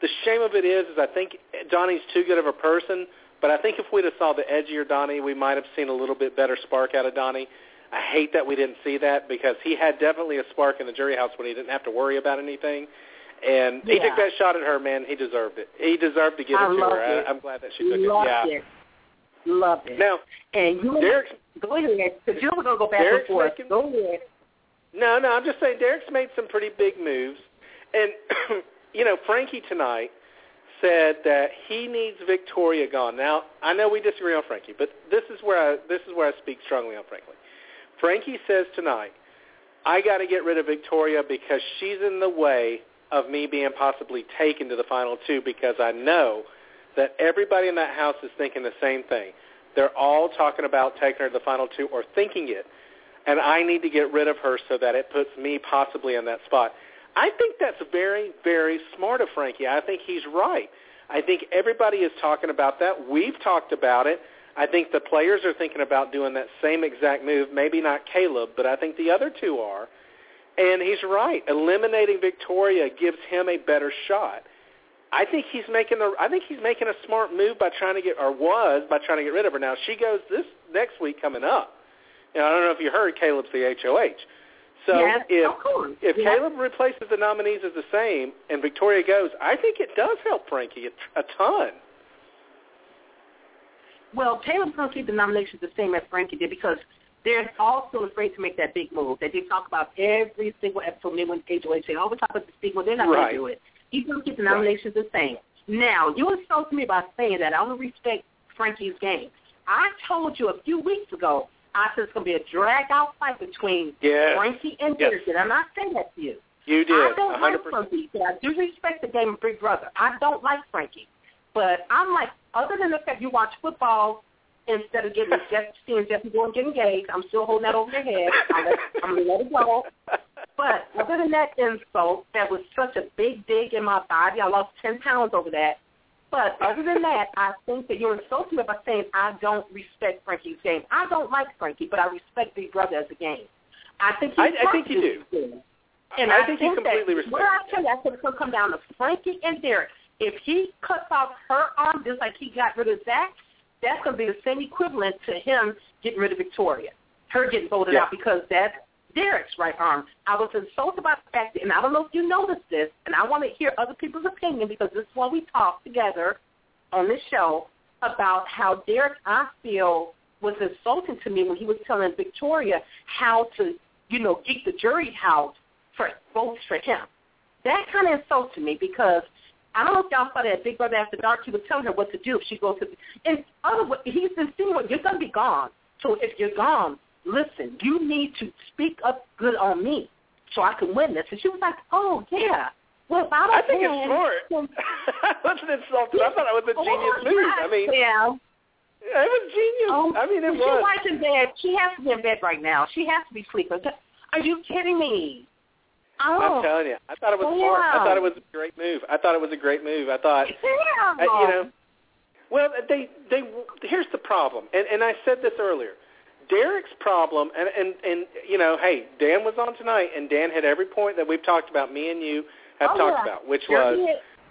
the shame of it is, is I think Donnie's too good of a person. But I think if we'd have saw the edgier Donnie, we might have seen a little bit better spark out of Donnie. I hate that we didn't see that because he had definitely a spark in the jury house when he didn't have to worry about anything. And he Yeah. took that shot at her, man. He deserved it. He deserved to give I it to her. it. I, I'm glad that she took it. Loved Yeah. it. Loved it. Now, and you Derek's go ahead, because you were going to go back Derek's and forth. making- Go ahead. No, no, I'm just saying Derek's made some pretty big moves. And, you know, Frankie tonight said that he needs Victoria gone. Now, I know we disagree on Frankie, but this is where I, this is where I speak strongly on Frankie. Frankie says tonight, I got to get rid of Victoria because she's in the way of me being possibly taken to the final two because I know that everybody in that house is thinking the same thing. They're all talking about taking her to the final two or thinking it and I need to get rid of her so that it puts me possibly in that spot. I think that's very, very smart of Frankie. I think he's right. I think everybody is talking about that. We've talked about it. I think the players are thinking about doing that same exact move. Maybe not Caleb, but I think the other two are. And he's right. Eliminating Victoria gives him a better shot. I think he's making the. I think he's making a smart move by trying to get, or was by trying to get rid of her. Now she goes this next week coming up. And I don't know if you heard Caleb's the HOH. So Yes, if if Yes. Caleb replaces the nominees as the same and Victoria goes, I think it does help Frankie a, a ton. Well, Caleb's going to keep the nominations the same as Frankie did because they're also afraid to make that big move that they talk about every single episode. They went HOH say, "Oh, we talk about this big move." They're not Right. going to do it. He's going to keep the nominations the same. Now, you insulted me by saying that. I don't respect Frankie's game. I told you a few weeks ago. I said it's going to be a drag-out fight between Yes. Frankie and Yes. Derek. Did I not say that to you? You did. I don't like 100%. Frankie. I do respect the game of Big Brother. I don't like Frankie. But I'm like, other than the fact you watch football instead of getting Jeff, seeing Jesse go and get engaged, I'm still holding that over your head. I'm, let, I'm to let it go. But other than that insult, that was such a big dig in my body. I lost 10 pounds over that. But other than that, I think that you're insulting me by saying I don't respect Frankie's game. I don't like Frankie, but I respect Big Brother as a game. I think I- I think you do. And I I, think you completely respect What I tell you, I think it's going to come down to Frankie and Derek. If he cuts off her arm just like he got rid of Zach, that's going to be the same equivalent to him getting rid of Victoria. Her getting voted Yeah. out because that's Derek's right arm. I was insulted by the fact, that, and I don't know if you noticed this, and I want to hear other people's opinion because this is why we talk together on this show about how Derek, I feel, was insulting to me when he was telling Victoria how to, you know, get the jury house for votes for him. That kind of insulted me because I don't know if y'all saw that Big Brother After Dark. He was telling her what to do if she goes to. In other words, he's insinuating you're going to be gone. So if you're gone, listen, you need to speak up good on me so I can win this. And she was like, oh yeah. Well, if I don't I think win, it's smart. wasn't insulted. I thought it was a genius Oh, move. I mean, yeah. It was genius. Oh, I mean, it she was. was in bed. She has to be in bed right now. She has to be sleeping. Are you kidding me? Oh, I'm telling you, I thought it was Yeah. smart. I thought it was a great move. I thought it was a great move. I thought, yeah. uh, you know, well, they they here's the problem, and and I said this earlier. Derek's problem, and and and you know, hey, Dan was on tonight, and Dan had every point that we've talked about. Me and you have Oh, talked yeah. about, which was,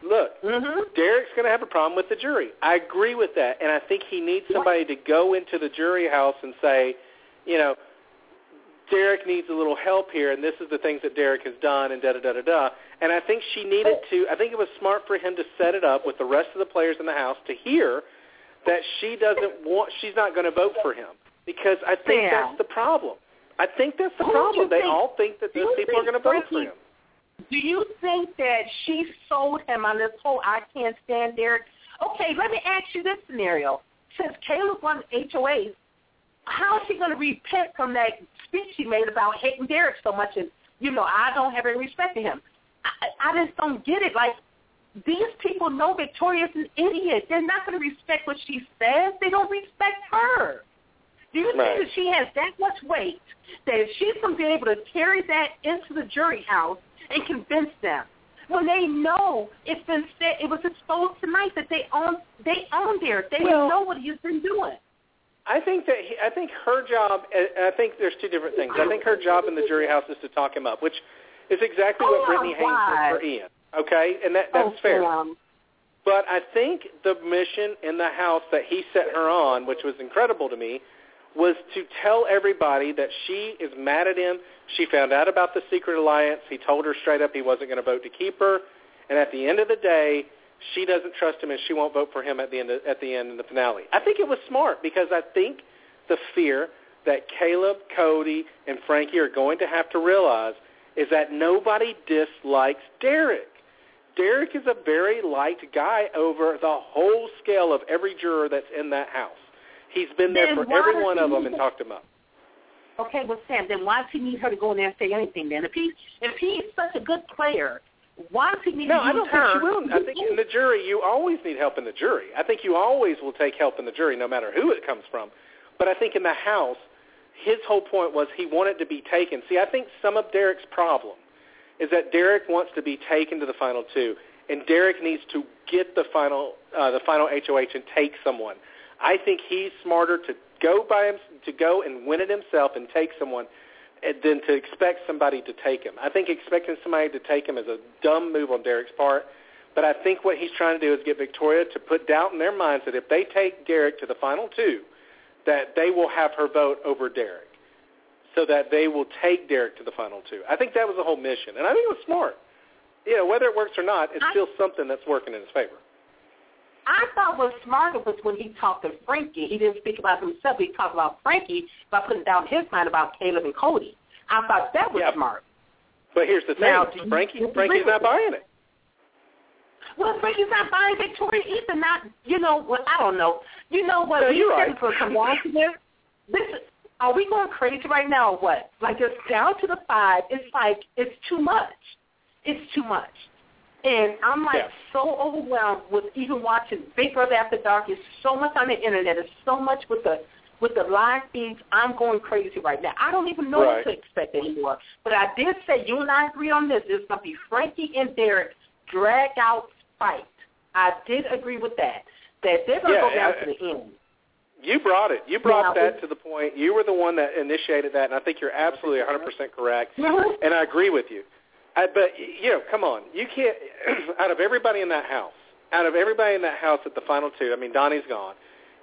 look, Mhm. Derek's going to have a problem with the jury. I agree with that, and I think he needs somebody to go into the jury house and say, you know, Derek needs a little help here, and this is the things that Derek has done, and da da da da da. And I think she needed oh. to. I think it was smart for him to set it up with the rest of the players in the house to hear that she doesn't want. She's not going to vote for him because I think that's the problem. I think that's the Who problem. They think- all think that these people are going to vote for him. Do you think that she sold him on this whole I can't stand Derek? Okay, let me ask you this scenario. Since Caleb won HOAs, how is she going to repent from that speech she made about hating Derek so much and, you know, I don't have any respect for him? I, I just don't get it. Like, these people know Victoria's an idiot. They're not going to respect what she says. They don't respect her. Do you Right. think that she has that much weight that she's going to be able to carry that into the jury house and convince them when they know it's been said it was exposed tonight that they own they own Derek. They Well- know what he's been doing. I think that he, I think her job. I think there's two different things. I think her job in the jury house is to talk him up, which is exactly Oh, what Britney Haynes did for Ian. Okay, and that that's oh, fair. Sam. But I think the mission in the house that he set her on, which was incredible to me, was to tell everybody that she is mad at him. She found out about the secret alliance. He told her straight up he wasn't going to vote to keep her. And at the end of the day, she doesn't trust him and she won't vote for him at the end of, at the end in the finale. I think it was smart because I think the fear that Caleb, Cody, and Frankie are going to have to realize is that nobody dislikes Derek. Derek is a very liked guy over the whole scale of every juror that's in that house. He's been there Then for every one of them need and to- talked him up. Okay, well, Sam, then why does he need her to go in there and say anything? Then, if he if he's such a good player, why does he need No, to I use don't her? think she will. I think in the jury, you always need help in the jury. I think you always will take help in the jury, no matter who it comes from. But I think in the House, his whole point was he wanted to be taken. See, I think some of Derek's problem is that Derek wants to be taken to the final two, and Derek needs to get the final uh, the final HOH and take someone. I think he's smarter to go by him to go and win it himself and take someone than to expect somebody to take him. I think expecting somebody to take him is a dumb move on Derek's part. But I think what he's trying to do is get Victoria to put doubt in their minds that if they take Derek to the final two, that they will have her vote over Derek, so that they will take Derek to the final two. I think that was the whole mission, and I think it was smart. You know, whether it works or not, it's I- still something that's working in his favor. I thought was smarter was when he talked to Frankie. He didn't speak about himself. He talked about Frankie by putting down his mind about Caleb and Cody. I thought that was Yeah. smart. But here's the thing: Now, Frankie, Frankie's not buying it. Well, Frankie's not buying Victoria either. Not, you know, well, I don't know. You know what? No, you're right. it's going come down to this. This are we going crazy right now or what? Like it's down to the five. It's like it's too much. It's too much. And I'm like Yeah. so overwhelmed with even watching Big Brother After Dark. There's so much on the internet. There's so much with the with the live feeds. I'm going crazy right now. I don't even know Right. what to expect anymore. But I did say you and I agree on this. It's going to be Frankie and Derek drag out fight. I did agree with that. That they're going to Yeah, go down I- to the end. You brought it. You brought Now, that to the point. You were the one that initiated that, and I think you're absolutely 100% correct. And I agree with you. I, but you know, come on, you can't. out of everybody in that house, out of everybody in that house at the final two, I mean, Donnie's gone.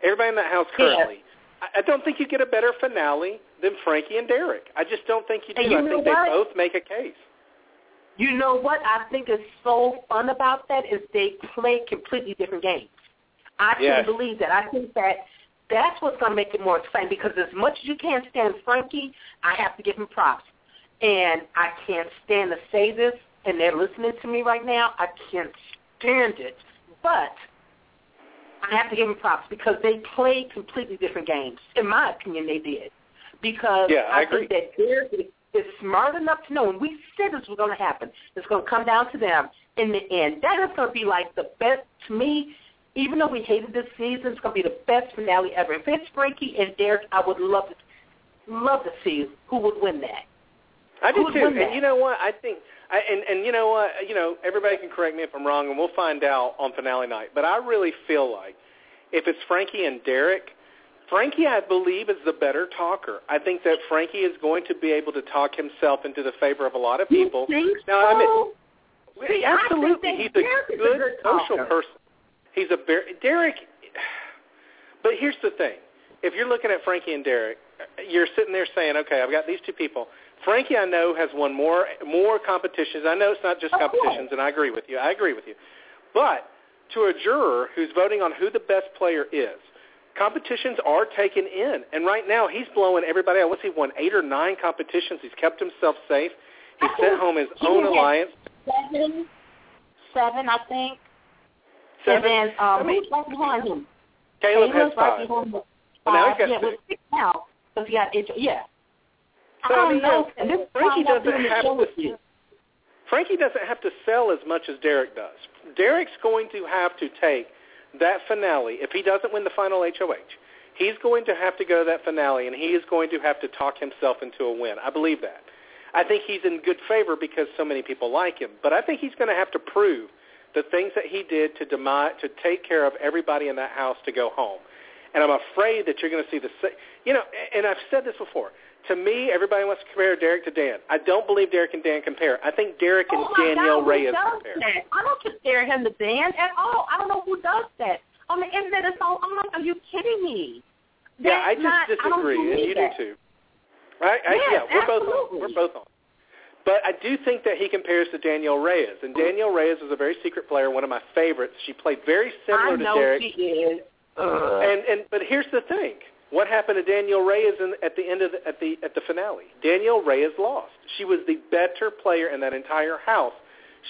Everybody in that house Yeah. currently, I, I don't think you get a better finale than Frankie and Derek. I just don't think you do. You I think what? they both make a case. You know what I think is so fun about that is they play completely different games. I can't believe that. I think that that's what's going to make it more exciting because as much as you can't stand Frankie, I have to give him props. And I can't stand to say this, and they're listening to me right now. I can't stand it. But I have to give them props because they played completely different games. In my opinion, they did. Because Yeah, I think that Derek is- is smart enough to know, and we said this was going to happen. It's going to come down to them in the end. That is going to be like the best, to me, even though we hated this season, it's going to be the best finale ever. If it's Frankie and Derek, I would love to love to see who would win that. I do too. And you know what? I think, I, and and you know what? You know, everybody can correct me if I'm wrong, and we'll find out on finale night. But I really feel like if it's Frankie and Derek, Frankie, I believe, is the better talker. I think that Frankie is going to be able to talk himself into the favor of a lot of people. You think Now, I mean, so? See, absolutely, he's a Derek a good good social person. He's a very Derek. But here's the thing: if you're looking at Frankie and Derek, you're sitting there saying, "Okay, I've got these two people." Frankie, I know, has won more more competitions. I know it's not just course. competitions, and I agree with you. I agree with you. But to a juror who's voting on who the best player is, competitions are taken in, and right now he's blowing everybody out. What's he won? Eight or nine competitions. He's kept himself safe. He sent home his own alliance. Seven, seven, I think. Seven. And then um, I mean, who's right behind him? Caleb has right five. behind him. Well, now he's got yeah, six. with six now. He got yeah. So, I I don't know. And this Frankie doesn't have to- you. Frankie doesn't have to sell as much as Derek does. Derek's going to have to take that finale. If he doesn't win the final HOH, he's going to have to go to that finale, and he is going to have to talk himself into a win. I believe that. I think he's in good favor because so many people like him. But I think he's going to have to prove the things that he did to demi- to take care of everybody in that house to go home. And I'm afraid that you're going to see the you know. And I've said this before. To me, everybody wants to compare Derek to Dan. I don't believe Derek and Dan compare. I think Derek and oh Danielle God, Reyes compare. that? I don't compare him to Dan at all. I don't know who does that. On the internet, it's all on. Are you kidding me? Yeah, I just not, I disagree, and you that. do too. Right? I, Yes, yeah, we're both on. We're both on. But I do think that he compares to Danielle Reyes, and Danielle Reyes is a very secret player, one of my favorites. She played very similar I to know Derek. she is. Ugh. And and but here's the thing: what happened to Danielle Reyes in, at the end of the, at the at the finale? Danielle Reyes lost. She was the better player in that entire house.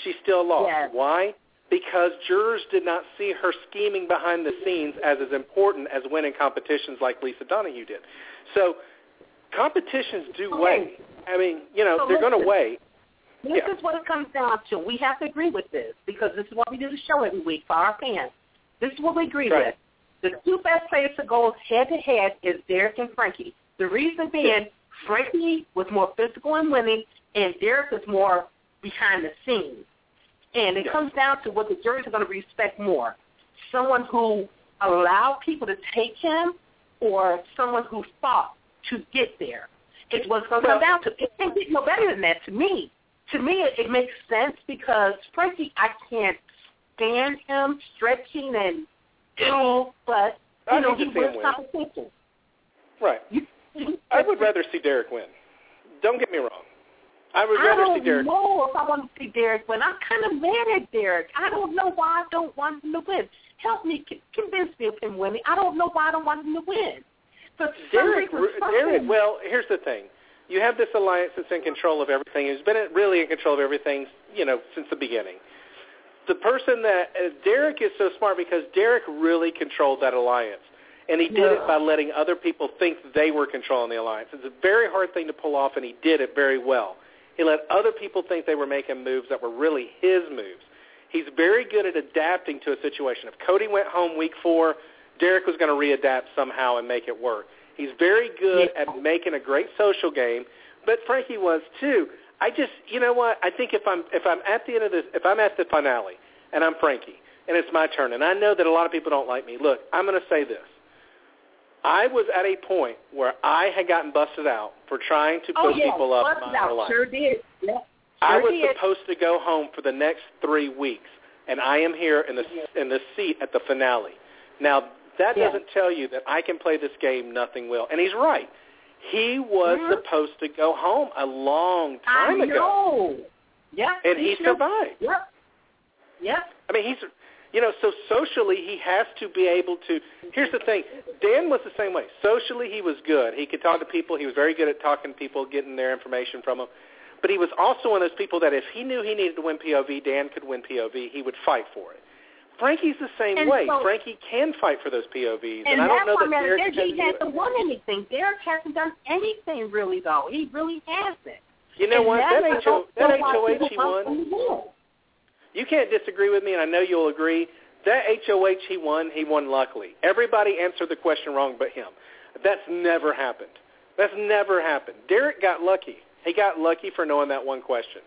She still lost. Yes. Why? Because jurors did not see her scheming behind the scenes as as important as winning competitions like Lisa Donahue did. So competitions do Okay. weigh. I mean, you know, So they're going to weigh. This Yeah. is what it comes down to. We have to agree with this because this is what we do the show every week for our fans. This is what we agree Right. with. The two best players to go head to head is Derek and Frankie. The reason being, Frankie was more physical and winning, and Derek was more behind the scenes. And it comes down to what the juries are going to respect more: someone who allowed people to take him, or someone who fought to get there. It's what's going to come down to. It can't get no better than that to me. To me, it, it makes sense because Frankie, I can't stand him stretching and ew, but I you know need he see him wins win. competition. Right. I would rather see Derek win. Don't get me wrong. I would rather I don't see Derek. know if I want to see Derek win. I'm kind of mad at Derek. I don't know why I don't want him to win. Help me, convince me of him winning. I don't know why I don't want him to win. But Derek, Derek. Well, here's the thing: you have this alliance that's in control of everything. Who's been really in control of everything, you know, since the beginning. The person that uh, Derek is so smart because Derek really controlled that alliance, and he did it by letting other people think they were controlling the alliance. It's a very hard thing to pull off, and he did it very well. He let other people think they were making moves that were really his moves. He's very good at adapting to a situation. If Cody went home week four, Derek was going to readapt somehow and make it work. He's very good Yeah. at making a great social game, but Frankie was too. I just, you know what? I think if I'm if I'm at the end of this, if I'm at the finale and I'm Frankie and it's my turn, and I know that a lot of people don't like me. Look, I'm going to say this. I was at a point where I had gotten busted out for trying to oh put yeah, people up busted my out. life. Sure did. Yeah, sure I was did. supposed to go home for the next three weeks, and I am here in the in the seat at the finale. Now that Yeah. doesn't tell you that I can play this game nothing will. And he's right. He was supposed to go home a long time I ago, know. Yeah, and he should. survived. Yep. Yep. I mean, he's, you know, so socially he has to be able to. Here's the thing: Dan was the same way. Socially, he was good. He could talk to people. He was very good at talking to people, getting their information from them. But he was also one of those people that if he knew he needed to win POV, Dan could win POV. He would fight for it. Frankie's the same And way. so- Frankie can fight for those POVs, And, I don't know that Derek Derek, can he hasn't won anything. Derek hasn't done anything really, though. He really hasn't. You know And what? that's That HO, that HOH he won. him to win. You can't disagree with me, and I know you'll agree. that HOH he won, he won luckily. Everybody answered the question wrong but him. That's never happened. That's never happened. Derek got lucky. He got lucky for knowing that one question.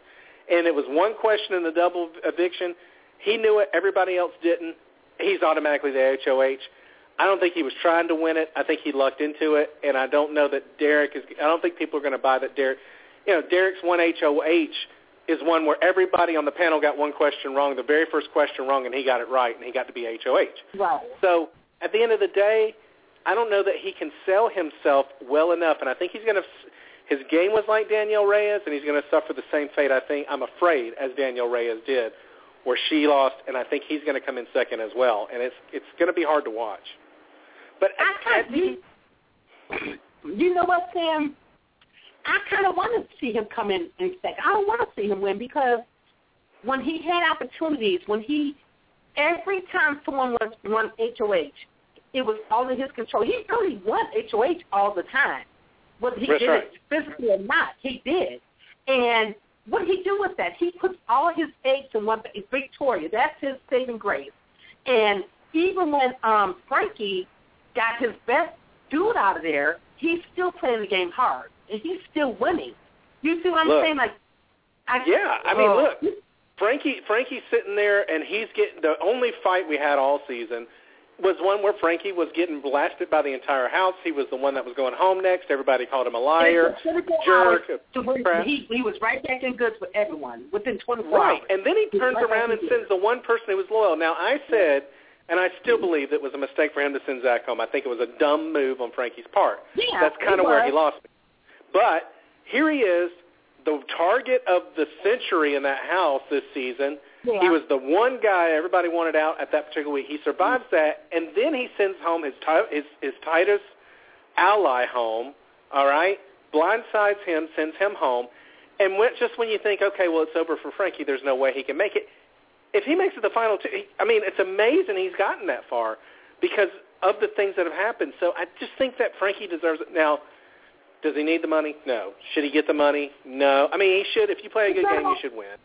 And it was one question in the double eviction. He knew it. Everybody else didn't. He's automatically the HOH. I don't think he was trying to win it. I think he lucked into it, and I don't know that Derek is. I don't think people are going to buy that Derek. You know, Derek's one HOH is one where everybody on the panel got one question wrong, the very first question wrong, and he got it right, and he got to be HOH. Right. So at the end of the day, I don't know that he can sell himself well enough, and I think he's going to. His game was like Danielle Reyes, and he's going to suffer the same fate. I think I'm afraid as Danielle Reyes did, where she lost, and I think he's going to come in second as well, and it's it's going to be hard to watch. But I kind you, you know what, Sam? I kind of want to see him come in in second. I don't want to see him win because when he had opportunities, when he every time someone won, won HOH, it was all in his control. He really won HOH all the time, whether he That's did right. it physically or not. He did, and what did he do with that? He puts all his eggs in one. Victoria, that's his saving grace. And even when um Frankie got his best dude out of there, he's still playing the game hard, and he's still winning. You see what I'm Look. saying? Like, I, Yeah, I mean, uh, look, Frankie Frankie's sitting there, and he's getting the only fight we had all season was one where Frankie was getting blasted by the entire house. He was the one that was going home next. Everybody called him a liar, jerk, he he was right back in goods with everyone within 24 Right, hours. Right, and then he turns right around and sends the one person who was loyal. Now I said, and I still believe it was a mistake for him to send Zach home. I think it was a dumb move on Frankie's part. Yeah, That's kind of where he lost me. But here he is, the target of the century in that house this season. Yeah. He was the one guy everybody wanted out at that particular week. He survives mm. that, and then he sends home his his, his tightest ally home. All right, blindsides him, sends him home, and when, just when you think, okay, well, it's over for Frankie, there's no way he can make it. If he makes it the final two, he, I mean, it's amazing he's gotten that far because of the things that have happened. So I just think that Frankie deserves it. Now, does he need the money? No. Should he get the money? No. I mean, he should. If you play a good game, you should win.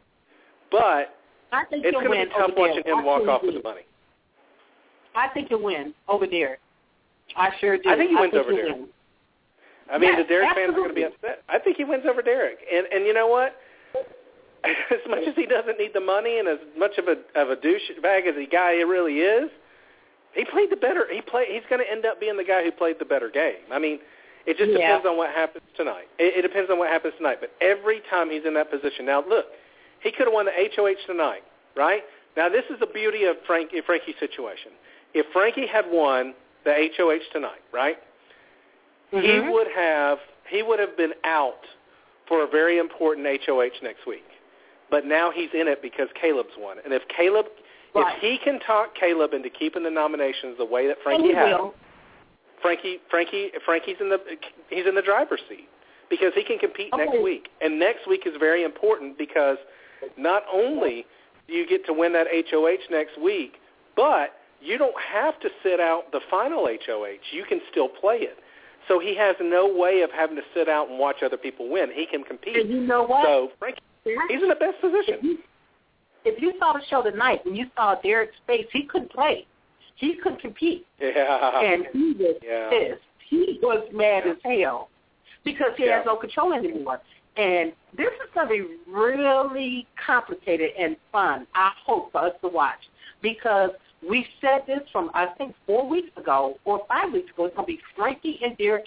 But I think it's going to be tough over watching there. him walk off with the money. I think he'll win over there. I sure do. I think he wins over he'll Derek. win. I mean, Yes, the Derek fans are going to be upset. I think he wins over Derek. And and you know what? As much as he doesn't need the money and as much of a of a douchebag as the guy he really is, he played the better. He play. He's going to end up being the guy who played the better game. I mean, it just Yeah. depends on what happens tonight. It, it depends on what happens tonight. But every time he's in that position, now look, he could have won the HOH tonight, right? Now this is the beauty of Frank Frankie's situation. If Frankie had won the HOH tonight, right? he Mhm. would have he would have been out for a very important HOH next week. But now he's in it because Caleb's won. And if Caleb Right. if he can talk Caleb into keeping the nominations the way that Frankie has. Frankie Frankie Frankie's in the he's in the driver's seat because he can compete next week. And next week is very important because not only do you get to win that HOH next week, but you don't have to sit out the final HOH. You can still play it. So he has no way of having to sit out and watch other people win. He can compete. And you know what? So Frankie, he's in the best position. if you saw the show tonight and you saw Derek's face, he couldn't play. He couldn't compete. Yeah. and he was Yeah. pissed. He was mad as hell because he Yeah. has no control anymore. And this is going to be really complicated and fun, I hope, for us to watch because we said this from, I think, four weeks ago or five weeks ago. It's going to be Frankie and Derek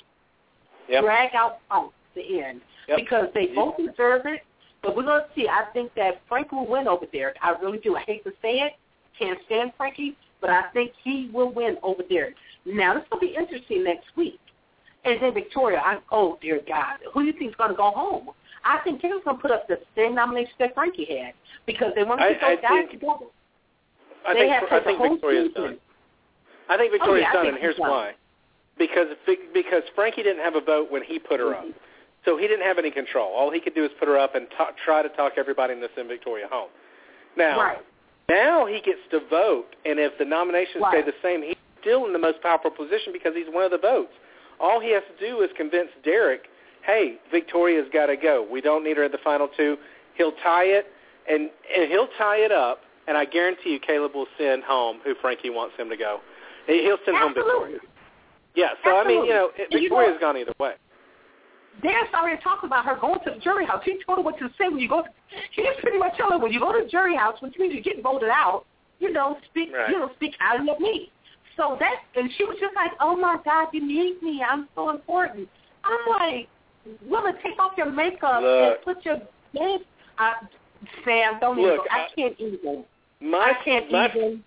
Yep. drag out fight to the end Yep. because they both deserve it. But we're going to see. I think that Frankie will win over Derek. I really do. I hate to say it. Can't stand Frankie, but I think he will win over Derek. Now, this will be interesting next week. And then Victoria, I, oh, dear God, who do you think is going to go home? I think Derek's going to put up the same nomination that Frankie had because they want to get those guys together. I they think have I think Victoria's season. done. I think Victoria's Oh, yeah, done, think and here's done. why. Because because Frankie didn't have a vote when he put her up, mm-hmm. so he didn't have any control. All he could do is put her up and ta try to talk everybody in this in Victoria home. Now, Right. now he gets to vote, and if the nominations stay the same, he's still in the most powerful position because he's one of the votes. All he has to do is convince Derek, hey, Victoria's got to go. We don't need her at the final two. He'll tie it, and, and he'll tie it up and I guarantee you, Caleb will send home who Frankie wants him to go. He- He'll send home Victoria. Yeah. So I mean, you know, it, And you know gone either way. There's already talk about her going to the jury house. He told her what to say when you go. To, He just pretty much told her when you go to the jury house, which means you're getting voted out. You know, speak. Right. You know, speak highly of me. So that, and she was just like, "Oh my God, you need me. I'm so important." I'm like, "Woman, take off your makeup and put your face." Sam, don't Look, even. I I- can't even. My I can't my even.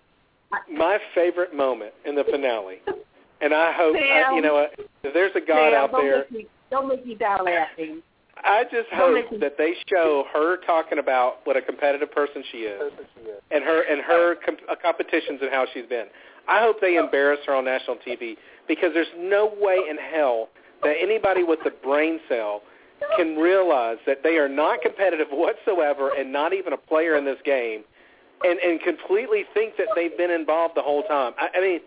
my favorite moment in the finale, and I hope I, you know what, if there's a God Sam, out don't there. Make me, don't make me die laughing. I just hope that they show her talking about what a competitive person she is, and her and her com- uh, competitions and how she's been. I hope they embarrass her on national TV because there's no way in hell that anybody with a brain cell can realize that they are not competitive whatsoever and not even a player in this game, and and completely think that they've been involved the whole time. I, I mean,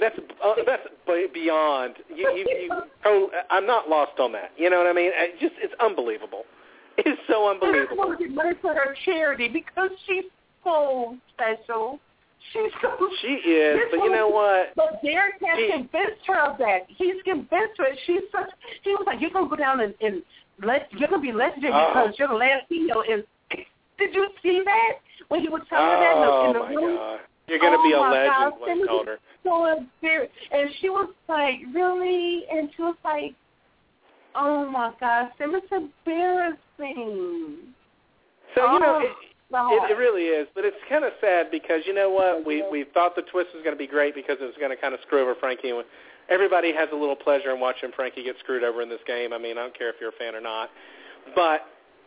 that's uh, that's beyond. You, you, you, oh, I'm not lost on that. You know what I mean? It just it's unbelievable. It's so I unbelievable. want to get money for her charity because she's so special. She's so She is, but you know what? But Derek has She- convinced her of that. He's convinced her. She's such. He was like, "You're gonna go down and, and let you're gonna be legendary Oh. because you're the last female." And did you see that when he was telling her that in the, Oh in the oh, my room? God! You're gonna oh be a oh, legend, what told her. So embarrassed, and she was like, "Really?" And she was like, "Oh my gosh, it was embarrassing." So you know, Oh, it. It, it really is, but it's kind of sad because you know what? We we thought the twist was going to be great because it was going to kind of screw over Frankie. And everybody has a little pleasure in watching Frankie get screwed over in this game. I mean, I don't care if you're a fan or not, but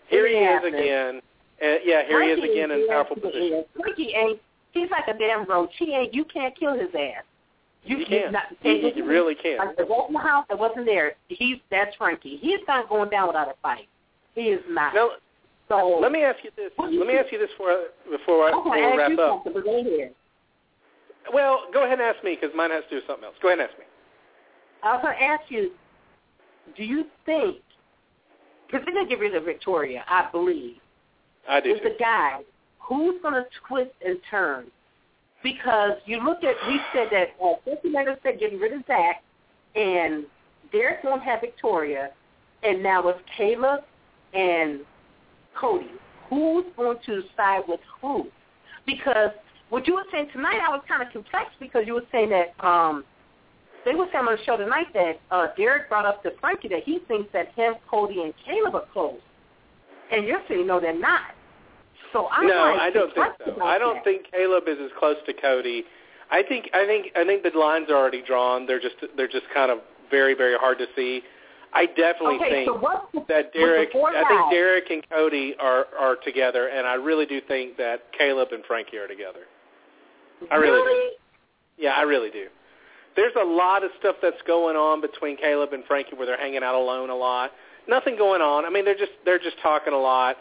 here he is again. Uh, yeah, here he is again in powerful position. Frankie ain't. He's like a damn roach. He ain't. You can't kill his ass. You, You can't. Not, You, you really can't. Like the in the house that wasn't there. He's that's Frankie. He's not going down without a fight. He is not. Now, so let me ask you this. Let me ask you this before before, I, gonna we ask wrap up. something, but go ahead. Well, go ahead and ask me because mine has to do with something else. Go ahead and ask me. I was gonna ask you. Do you think? Because they're gonna get rid of Victoria, I believe. I do. is too. the guy who's going to twist and turn. Because you look at, we said that uh, Cincinnati said getting rid of Zach, and Derek won't have Victoria, and now with Caleb and Cody. Who's going to side with who? Because what you were saying tonight, I was kind of complex because you were saying that um, they were saying on the show tonight that uh, Derek brought up to Frankie that he thinks that him, Cody, and Caleb are close. And you're saying, no, they're not. So I'm no, like I don't think so. I don't that. think Caleb is as close to Cody. I think I think I think the lines are already drawn. They're just they're just kind of very very hard to see. I definitely okay, think so what's the, that Derek I think Derek and Cody are are together and I really do think that Caleb and Frankie are together. I really do. Yeah, I really do. There's a lot of stuff that's going on between Caleb and Frankie where they're hanging out alone a lot. Nothing going on. I mean, they're just they're just talking a lot.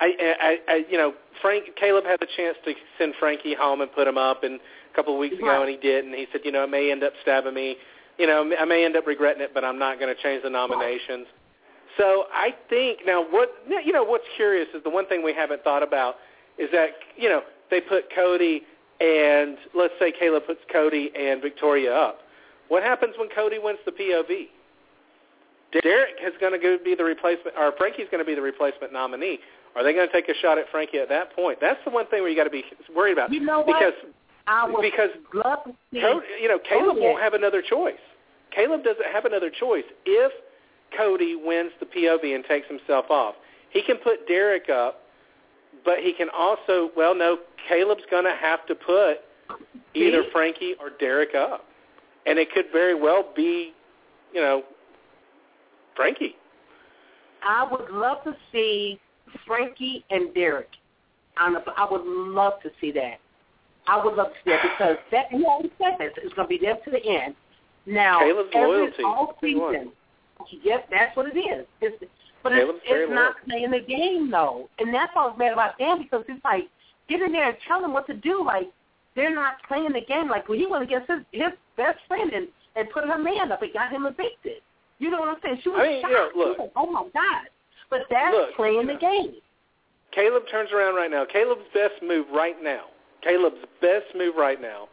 I, I, I you know, Frank Caleb had the chance to send Frankie home and put him up, and a couple of weeks ago, and he did, and he said, you know, it may end up stabbing me. You know, I may end up regretting it, but I'm not going to change the nominations. So I think now what you know what's curious is the one thing we haven't thought about is that you know they put Cody and let's say Caleb puts Cody and Victoria up. What happens when Cody wins the POV? Derek is going to be the replacement, or Frankie's going to be the replacement nominee. Are they going to take a shot at Frankie at that point? That's the one thing where you got to be worried about. You know what? Because I would because love to see. Cody, you know, Caleb Oh, yeah. won't have another choice. Caleb doesn't have another choice. If Cody wins the POV and takes himself off, he can put Derek up, but he can also, well, no, Caleb's going to have to put either Frankie or Derek up. And it could very well be, you know, Frankie. I would love to see Frankie and Derek. On I would love to see that. I would love to see that because that he already said this. It's going to be them to the end. Now, Caleb's every, loyalty. all That's what he wants. season, yes, that's what it is. It's, but Caleb's it's, it's not playing the game though, and that's what I was mad about Dan because it's like get in there and tell them what to do. Like they're not playing the game. Like when he went against his his best friend and and put her man up, it got him evicted. You know what I'm saying? She was I mean, shocked. you know, She was look. like, oh my god! But that's Look, playing the game. Caleb turns around right now. Caleb's best move right now, Caleb's best move right now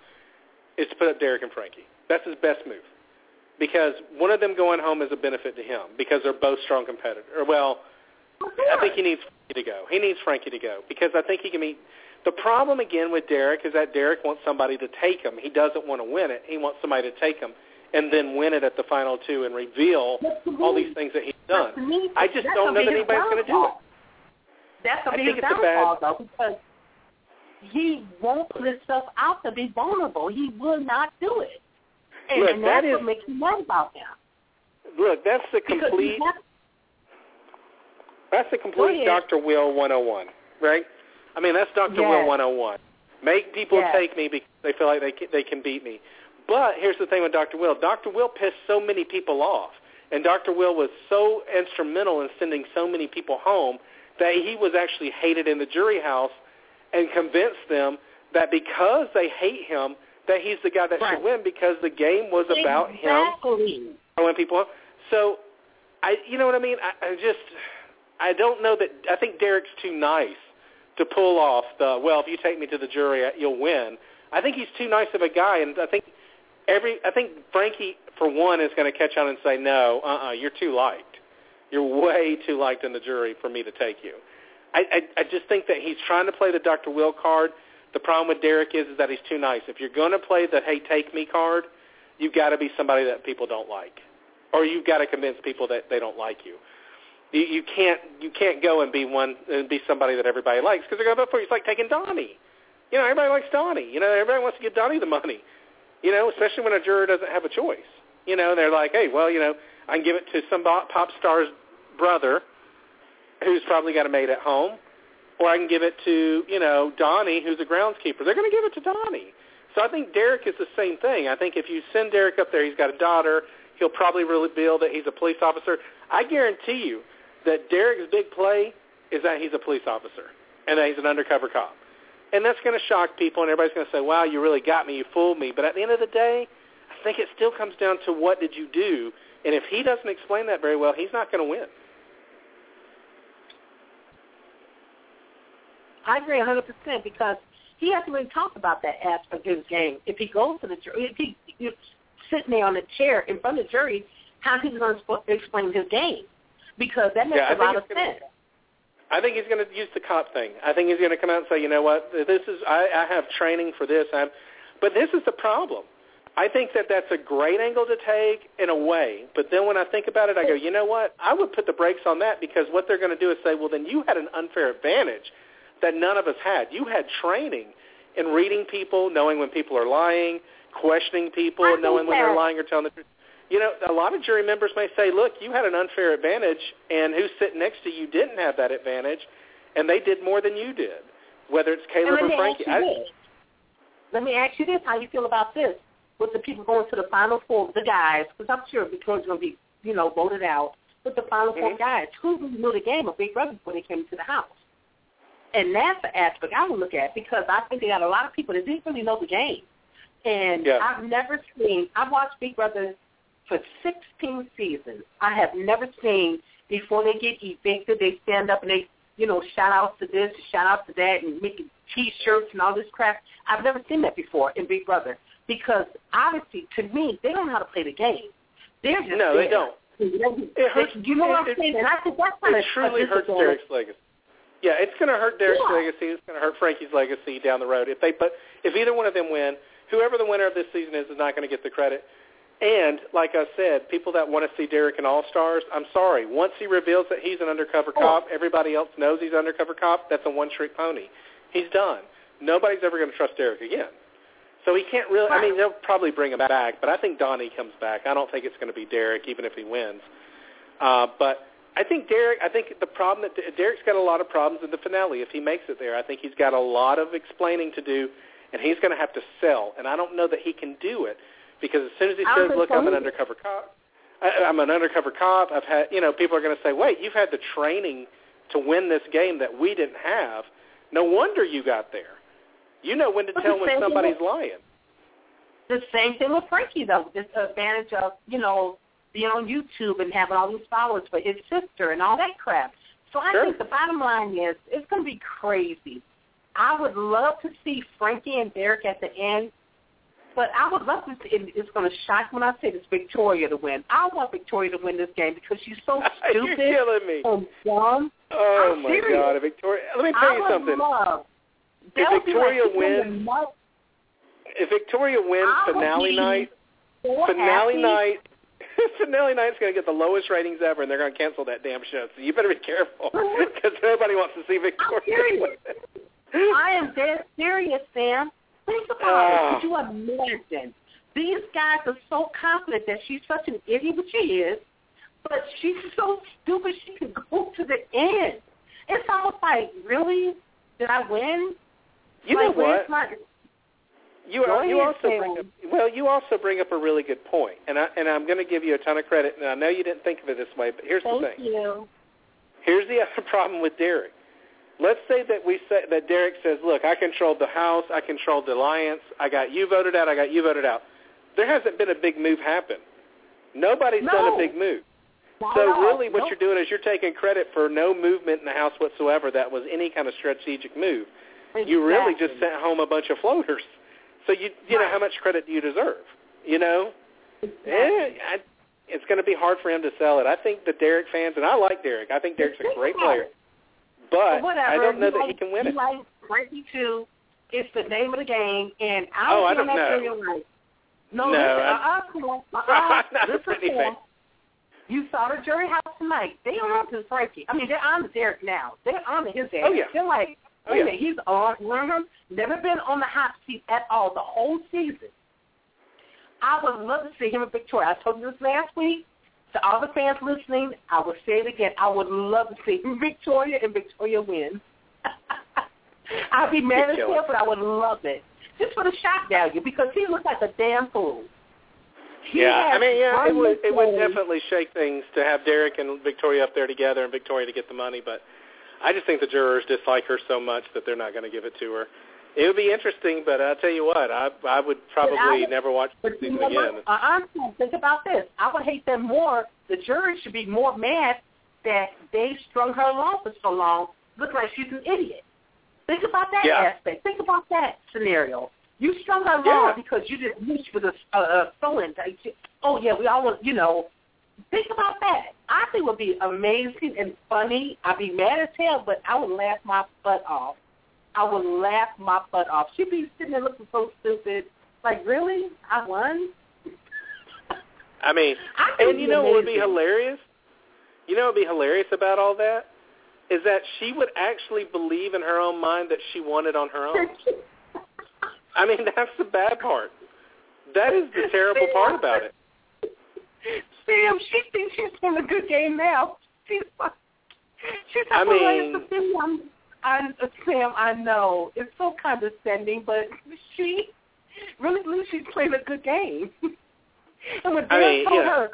is to put up Derek and Frankie. That's his best move because one of them going home is a benefit to him because they're both strong competitors. Well, I think he needs Frankie to go. He needs Frankie to go because I think he can meet. The problem again with Derek is that Derek wants somebody to take him. He doesn't want to win it. He wants somebody to take him and then win it at the final two and reveal all these things that he's done. I just don't know that anybody's going to do it. That's big think it's a downfall, bad- though, because he won't put himself out to be vulnerable. He will not do it. And, Look, and that that's what makes me mad about him. Look, that's the complete. has- That's the complete. Dr. Will 101, right? I mean, that's Dr. Yes. Will 101. Make people Yes. take me because they feel like they can, they can beat me. But here's the thing with Dr. Will. Dr. Will pissed so many people off, and Dr. Will was so instrumental in sending so many people home that he was actually hated in the jury house and convinced them that because they hate him, that he's the guy that Right. should win because the game was about him Exactly. when people. So, I, you know what I mean? I, I just, I don't know that. I think Derek's too nice to pull off the. Well, if you take me to the jury, uh, you'll win. I think he's too nice of a guy, and I think every. I think Frankie, for one, is going to catch on and say, no, uh-uh, you're too liked. You're way too liked in the jury for me to take you. I, I, I just think that he's trying to play the Dr. Will card. The problem with Derek is, is that he's too nice. If you're going to play the hey take me card, you've got to be somebody that people don't like, or you've got to convince people that they don't like you. You, you can't you can't go and be one and be somebody that everybody likes because they're going to vote for you. It's like taking Donnie. You know, everybody likes Donnie. You know, everybody wants to give Donnie the money. You know, especially when a juror doesn't have a choice. You know, they're like, hey, well, you know, I can give it to some pop star's brother who's probably got a maid at home, or I can give it to, you know, Donnie, who's a groundskeeper. They're going to give it to Donnie. So I think Derek is the same thing. I think if you send Derek up there, he's got a daughter. He'll probably reveal that he's a police officer. I guarantee you that Derek's big play is that he's a police officer and that he's an undercover cop. And that's going to shock people, and everybody's going to say, wow, you really got me. You fooled me. But at the end of the day, I think it still comes down to what did you do. And if he doesn't explain that very well, he's not going to win. I agree 100% because he hasn't really talked about that aspect of his game. If he goes to the jury, if he you're sitting there on the chair in front of the jury, how he's going to explain his game? Because that makes Yeah, a lot of gonna- sense. I think he's going to use the cop thing. I think he's going to come out and say, you know what, this is I, I have training for this. I'm, but this is the problem. I think that that's a great angle to take in a way. But then when I think about it, I go, you know what? I would put the brakes on that because what they're going to do is say, well, then you had an unfair advantage that none of us had. You had training in reading people, knowing when people are lying, questioning people, I knowing when they're lying or telling the truth. You know, a lot of jury members may say, look, you had an unfair advantage, and who's sitting next to you didn't have that advantage, and they did more than you did, whether it's Caleb or Frankie. I, this. Let me ask you this: How you feel about this? With the people going to the final four, the guys, because I'm sure Victoria's going to be, you know, voted out. With the final four Mhm. guys, who really knew the game of Big Brother before they came to the house? And that's the aspect I would look at because I think they got a lot of people that didn't really know the game. And Yeah. I've never seen. I've watched Big Brother for 16 seasons. I have never seen before they get evicted, they stand up and they, you know, shout out to this, shout out to that, and making T-shirts and all this crap. I've never seen that before in Big Brother because obviously, to me, they don't know how to play the game. They're just no, they don't. It hurts. You know what it, I'm saying? And I think that's It truly a hurts. Derek's legacy. Yeah, it's going to hurt Derek's Yeah. legacy. It's going to hurt Frankie's legacy down the road. If they, but if either one of them win, whoever the winner of this season is is not going to get the credit. And like I said, people that want to see Derek in All Stars, I'm sorry. Once he reveals that he's an undercover Oh. cop, everybody else knows he's an undercover cop. That's a one-trick pony. He's done. Nobody's ever going to trust Derek again. So he can't really. I mean, they'll probably bring him back, but I think Donnie comes back. I don't think it's going to be Derek, even if he wins. Uh, but I think Derek. I think the problem that Derek's got a lot of problems in the finale. If he makes it there, I think he's got a lot of explaining to do, and he's going to have to sell. And I don't know that he can do it because as soon as he says, "Look, I'm an undercover cop," I, I'm an undercover cop. I've had, you know, people are going to say, "Wait, you've had the training to win this game that we didn't have. No wonder you got there. You know when to But tell when somebody's with- lying." The same thing with Frankie, though. This advantage of, you know, being on YouTube and having all these followers for his sister and all that crap. So I Sure. think the bottom line is it's going to be crazy I would love to see Frankie and Derek at the end, but I would love to see. It's going to shock when I say this Victoria to win. I want Victoria to win this game because she's so stupid You're killing me. and dumb. Oh I'm my serious. God, Victoria! Let me tell I you something. Love, If That would be Victoria like wins- If Victoria wins finale night, so finale happy. night, finale night's going to get the lowest ratings ever, and they're going to cancel that damn show. So you better be careful because nobody wants to see Victoria. I am dead serious, Sam. Think about Oh. it. Ah. Could you imagine? These guys are so confident that she's such an idiot, but she is. But she's so stupid she can go to the end. It's almost like, really? Did I win? You know like, what? where's My, You Go you also bring up well, you also bring up a really good point, and I and I'm going to give you a ton of credit. And I know you didn't think of it this way, but here's thank the thing. you. Here's the other problem with Derek. Let's say that we say that Derek says, "Look, I controlled the House, I controlled the alliance, I got you voted out, I got you voted out." There hasn't been a big move happen. Nobody's No. done a big move. Not So really, what Nope. you're doing is you're taking credit for no movement in the House whatsoever that was any kind of strategic move. You really just sent home a bunch of floaters. So you you know how much credit do you deserve? You know, eh, I, it's going to be hard for him to sell it. I think the Derek fans, and I like Derek. I think Derek's a great player, but. I don't know you that like, he can win you it. Like Frankie too. It's the name of the game, and I Oh, don't I feel don't know. right. No, No, listen, I- on, uh-uh. I'm not listen, You saw the jury house tonight. They on to Frankie. I mean, they're on to Derek now. They're on his ass. Oh, yeah. They're like, Oh, yeah. minute, he's on. Remember, never been on the hot seat at all the whole season. I would love to see him in Victoria. I told you this last week. To all the fans listening, I will say it again. I would love to see him Victoria and Victoria win. I'd be mad as hell, but I would love it. Just for the shock value, because he looks like a damn fool. He yeah, I mean, yeah, it would it would definitely shake things to have Derek and Victoria up there together, and Victoria to get the money. But I just think the jurors dislike her so much that they're not going to give it to her. It would be interesting, but I'll tell you what, I I would probably I- never watch the you season know again. what? Uh-uh. Think about this. I would hate them more. The jury should be more mad that they strung her along for so long, looking like she's an idiot. Think about that Yeah. aspect. Think about that scenario. You strung her along Yeah. because you didn't reach with a, a, a phone. Like, oh yeah, we all want, you know. Think about that. I think it would be amazing and funny. I'd be mad as hell, but I would laugh my butt off. I would laugh my butt off. She'd be sitting there looking so stupid. Like, really? I won? I mean, I and you know what would be hilarious? You know what would be hilarious about all that is that she would actually believe in her own mind that she won it on her own. I mean, that's the bad part. That is the terrible part about it. Sam, she thinks she's playing a good game now. She's like, she's I like, well, mean- it's the thing I'm, I, Sam, I know it's so condescending, but she really believes she's playing a good game. and when I Derek mean, told yeah. her,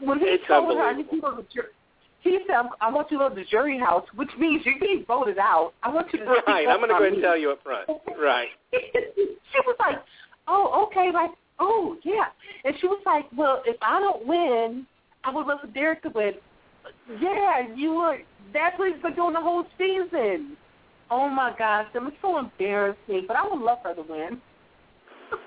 when he It's told her, I need to go to the jury, he said, I want you to go to the jury house, which means you're getting voted out. I want you to Right, I'm going to go ahead and tell you up front. Right. she was like, "Oh, okay, like, oh, yeah," and she was like, "Well, if I don't win, I would love for Derek to win." Yeah, you were. That's what he's been doing the whole season. Oh my gosh, it was so embarrassing. But I would love her to win.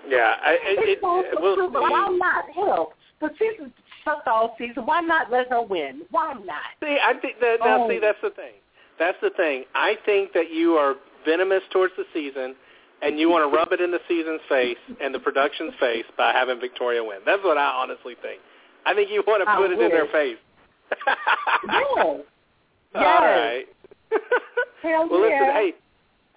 Yeah, I, it, it, It's so it, we'll true, but why not? Hell, the season sucked all season. Why not let her win? Why not? See, I think that now. Oh. See, that's the thing. That's the thing. I think that you are venomous towards the season, and you want to rub it in the season's face and the production's face by having Victoria win. That's what I honestly think. I think you want to I put it in their face. Yes. All Yes. right. Hell well, yeah. listen. Hey,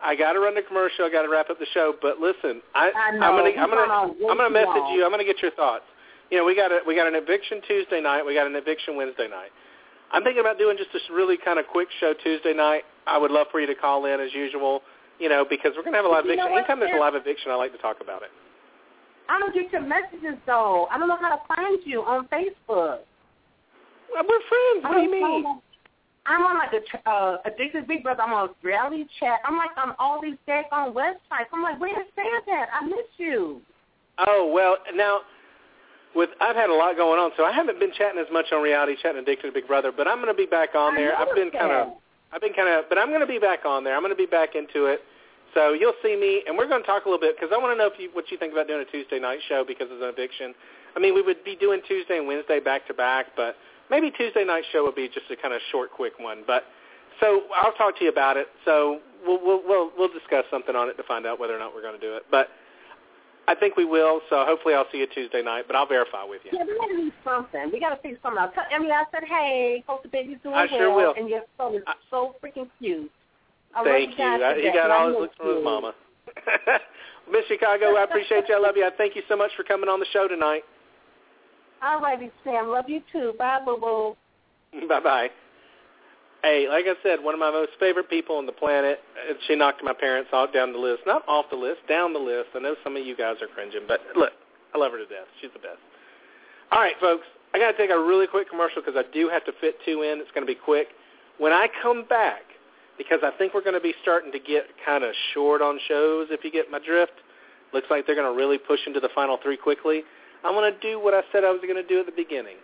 I got to run the commercial. I got to wrap up the show. But listen, I, I know. I'm gonna, I'm gonna, gone on way I'm gonna message you. I'm gonna get your thoughts. You know, we got a, we got an eviction Tuesday night. We got an eviction Wednesday night. I'm thinking about doing just this really kind of quick show Tuesday night. I would love for you to call in as usual. You know, because we're gonna have a You know eviction. Anytime there's a Sarah? live eviction, I like to talk about it. I don't get your messages though. I don't know how to find you on Facebook. We're friends. What do you mean? I'm on like a uh, Addicted Big Brother. I'm on Reality Chat. I'm like on all these daggone websites. I'm like, where's Sam at? I miss you. Oh well, now with I've had a lot going on, so I haven't been chatting as much on reality, chatting addicted to Big Brother. But I'm going to be back on there. I've been kind of. I've been kind of, but I'm going to be back on there. I'm going to be back into it. So you'll see me, and we're going to talk a little bit because I want to know if you, what you think about doing a Tuesday night show because of an eviction. I mean, we would be doing Tuesday and Wednesday back to back, but maybe Tuesday night show would be just a kind of short, quick one. But so I'll talk to you about it. So we'll we'll we'll, we'll discuss something on it to find out whether or not we're going to do it. But I think we will. So hopefully I'll see you Tuesday night. But I'll verify with you. Yeah, we got to do something. We got to figure something out. I mean, I said, hey, hope the baby's doing I well, sure will. and your son is so freaking cute. I Thank you. I, he got all his looks from his mama. Miss Chicago, I appreciate you. I love you. I thank you so much for coming on the show tonight. All righty, Sam. Love you too. Bye, boo boo. Bye bye. Hey, like I said, one of my most favorite people on the planet. She knocked my parents off down the list, not off the list, down the list. I know some of you guys are cringing, but look, I love her to death. She's the best. All right, folks, I got to take a really quick commercial because I do have to fit two in. It's going to be quick. When I come back, because I think we're going to be starting to get kind of short on shows, if you get my drift. Looks like they're going to really push into the final three quickly. I'm going to do what I said I was going to do at the beginning.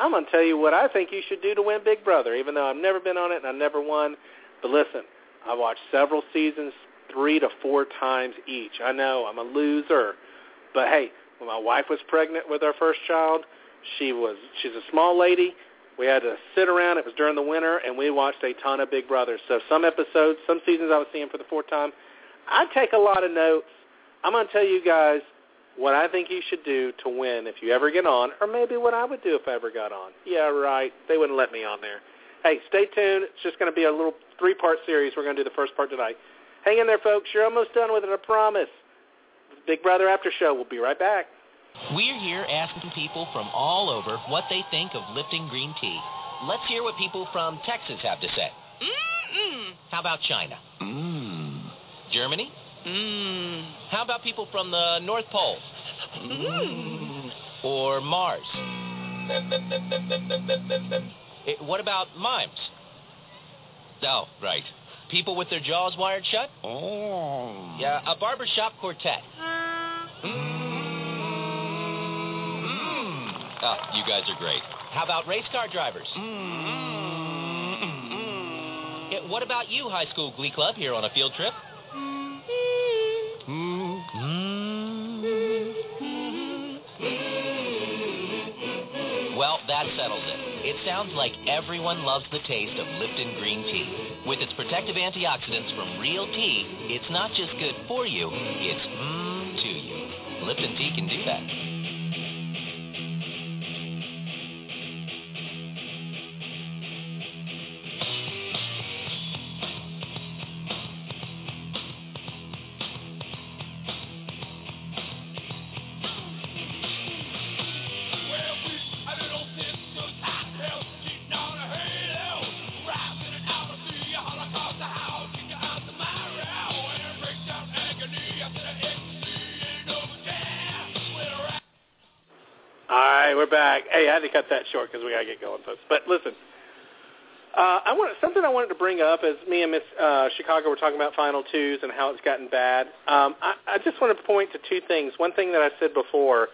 I'm going to tell you what I think you should do to win Big Brother, even though I've never been on it and I've never won. But listen, I watched several seasons three to four times each. I know I'm a loser. But hey, when my wife was pregnant with our first child, she was she's a small lady. We had to sit around. It was during the winter, and we watched a ton of Big Brother. So some episodes, some seasons I was seeing for the fourth time. I take a lot of notes. I'm going to tell you guys what I think you should do to win if you ever get on, or maybe what I would do if I ever got on. Yeah, right. They wouldn't let me on there. Hey, stay tuned. It's just going to be a little three-part series. We're going to do the first part tonight. Hang in there, folks. You're almost done with it, I promise. Big Brother After Show. We'll be right back. We're here asking people from all over what they think of Lipton green tea. Let's hear what people from Texas have to say. Mm-mm. How about China? Mmm. Germany? Mmm. How about people from the North Pole? Mmm. Or Mars? Eh, what about mimes? Oh, right. People with their jaws wired shut? Oh. Yeah, a barbershop quartet. Ah. Oh, you guys are great. How about race car drivers? Mm, mm, mm. Yeah, what about you, high school glee club, here on a field trip? Well, that settles it. It sounds like everyone loves the taste of Lipton green tea. With its protective antioxidants from real tea, it's not just good for you, it's mmm to you. Lipton tea can do that. Cut that short because we got to get going, folks. But listen, uh, I want something I wanted to bring up as me and Miss uh, Chicago were talking about Final Twos and how it's gotten bad. Um, I, I just want to point to two things. One thing that I said before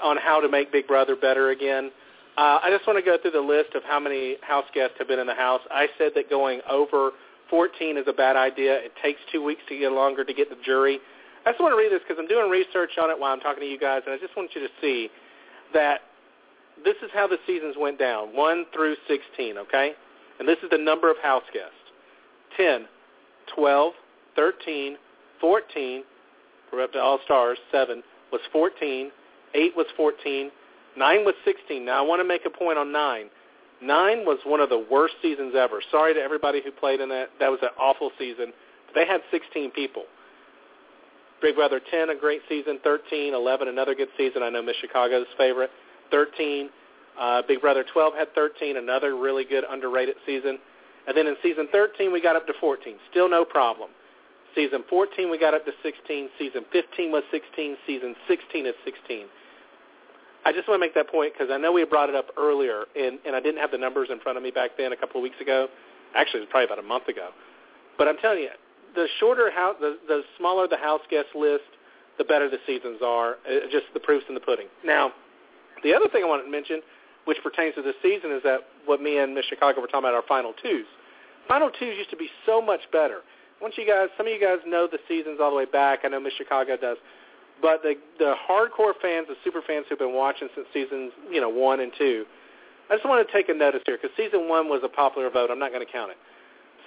on how to make Big Brother better again. Uh, I just want to go through the list of how many house guests have been in the house. I said that going over 14 is a bad idea. It takes two weeks to get longer to get the jury. I just want to read this because I'm doing research on it while I'm talking to you guys, and I just want you to see that this is how the seasons went down, 1 through 16, okay? And this is the number of house guests. 10, 12, 13, 14, we're up to All-Stars, 7 was 14, 8 was 14, 9 was 16. Now, I want to make a point on 9. 9 was one of the worst seasons ever. Sorry to everybody who played in that. That was an awful season. But they had 16 people. Big Brother 10, a great season. 13, 11, another good season. I know Miss Chicago's favorite. 13, uh, Big Brother 12 had 13, another really good underrated season. And then in season 13, we got up to 14. Still no problem. Season 14, we got up to 16. Season 15 was 16. Season 16 is 16. I just want to make that point because I know we brought it up earlier, and, and I didn't have the numbers in front of me back then a couple of weeks ago. Actually, it was probably about a month ago. But I'm telling you, the shorter house, the, the smaller the house guest list, the better the seasons are. It, just the proof's in the pudding. Now, the other thing I wanted to mention, which pertains to this season, is that what me and Miss Chicago were talking about our final twos. Final twos used to be so much better. Once you guys, some of you guys know the seasons all the way back. I know Miss Chicago does, but the the hardcore fans, the super fans who've been watching since seasons, you know, one and two. I just want to take a notice here because season one was a popular vote. I'm not going to count it.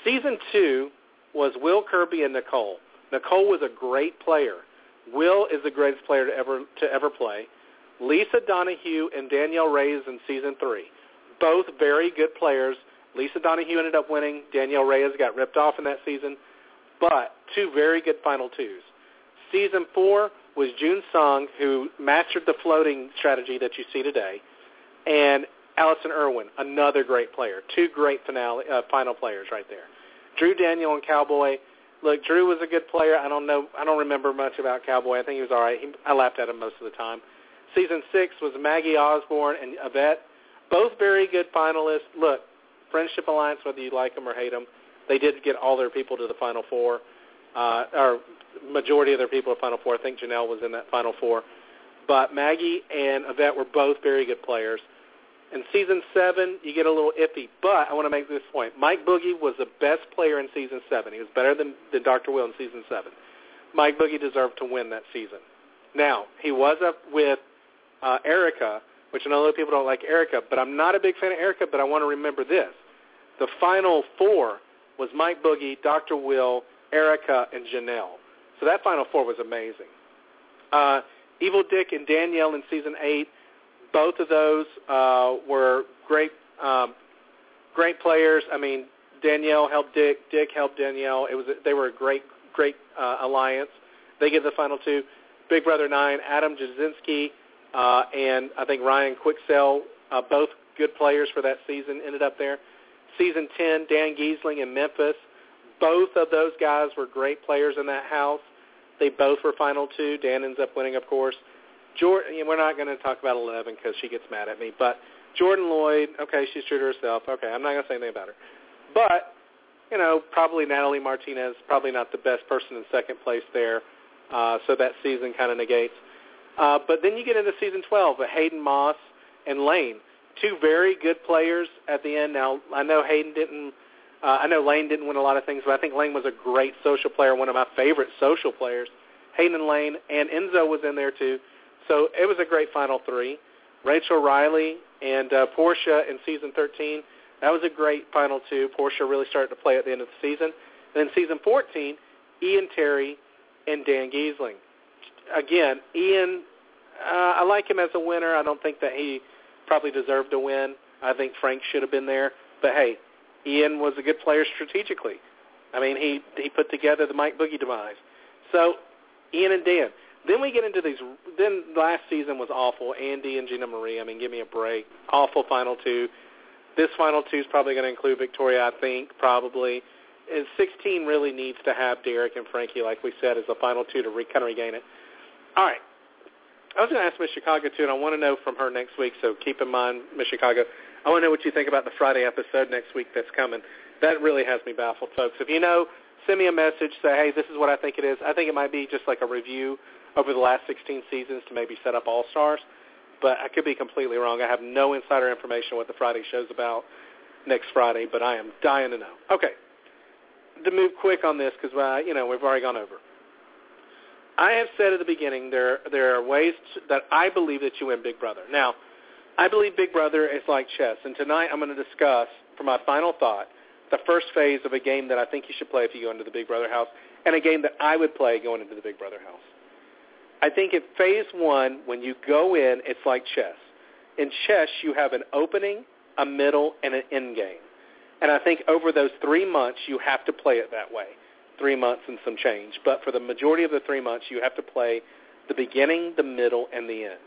Season two was Will Kirby and Nicole. Nicole was a great player. Will is the greatest player to ever to ever play. Lisa Donahue and Danielle Reyes in season three, both very good players. Lisa Donahue ended up winning. Danielle Reyes got ripped off in that season, but two very good final twos. Season four was June Song, who mastered the floating strategy that you see today, and Allison Irwin, another great player. Two great finale, uh, final players right there. Drew Daniel and Cowboy. Look, Drew was a good player. I don't know. I don't remember much about Cowboy. I think he was all right. He, I laughed at him most of the time. Season six was Maggie Ausburn and Yvette, both very good finalists. Look, Friendship Alliance, whether you like them or hate them, they did get all their people to the Final Four, uh, or majority of their people to Final Four. I think Janelle was in that Final Four. But Maggie and Yvette were both very good players. In season seven, you get a little iffy, but I want to make this point. Mike Boogie was the best player in season seven. He was better than, than Dr. Will in season seven. Mike Boogie deserved to win that season. Now, he was up with uh, Erica, which I know a lot of people don't like Erica, but I'm not a big fan of Erica, but I want to remember this. The final four was Mike Boogie, Dr. Will, Erica, and Janelle. So that final four was amazing. Uh, Evil Dick and Danielle in season eight both of those uh, were great, um, great players. I mean, Danielle helped Dick, Dick helped Danielle. It was they were a great, great uh, alliance. They get the final two. Big Brother Nine, Adam Jasinski, uh, and I think Ryan Quicksall, uh, both good players for that season, ended up there. Season 10, Dan Gheesling in Memphis. Both of those guys were great players in that house. They both were final two. Dan ends up winning, of course. Jordan, we're not going to talk about Eleven because she gets mad at me. But Jordan Lloyd, okay, she's true to herself. Okay, I'm not going to say anything about her. But you know, probably Natalie Martinez, probably not the best person in second place there. Uh, so that season kind of negates. Uh, but then you get into season 12, with Hayden Moss and Lane, two very good players at the end. Now I know Hayden didn't. Uh, I know Lane didn't win a lot of things, but I think Lane was a great social player, one of my favorite social players. Hayden and Lane, and Enzo was in there too. So it was a great final three. Rachel Reilly and uh, Portia in season 13. That was a great final two. Portia really started to play at the end of the season. And then season 14, Ian Terry and Dan Gheesling. Again, Ian, uh, I like him as a winner. I don't think that he probably deserved to win. I think Frank should have been there. But hey, Ian was a good player strategically. I mean, he he put together the Mike Boogie demise. So Ian and Dan. Then we get into these. Then last season was awful. Andy and Gina Marie. I mean, give me a break. Awful final two. This final two is probably going to include Victoria. I think probably. And 16 really needs to have Derek and Frankie, like we said, as the final two to re, kind of regain it. All right. I was going to ask Miss Chicago too, and I want to know from her next week. So keep in mind, Miss Chicago. I want to know what you think about the Friday episode next week that's coming. That really has me baffled, folks. If you know, send me a message. Say, hey, this is what I think it is. I think it might be just like a review over the last 16 seasons to maybe set up All Stars, but I could be completely wrong. I have no insider information what the Friday show's about next Friday, but I am dying to know. Okay, to move quick on this because uh, you know we've already gone over. I have said at the beginning there there are ways to, that I believe that you win Big Brother. Now, I believe Big Brother is like chess, and tonight I'm going to discuss, for my final thought, the first phase of a game that I think you should play if you go into the Big Brother house, and a game that I would play going into the Big Brother house. I think at phase one, when you go in, it's like chess. In chess, you have an opening, a middle, and an end game. And I think over those three months, you have to play it that way. Three months and some change. But for the majority of the three months, you have to play the beginning, the middle, and the end.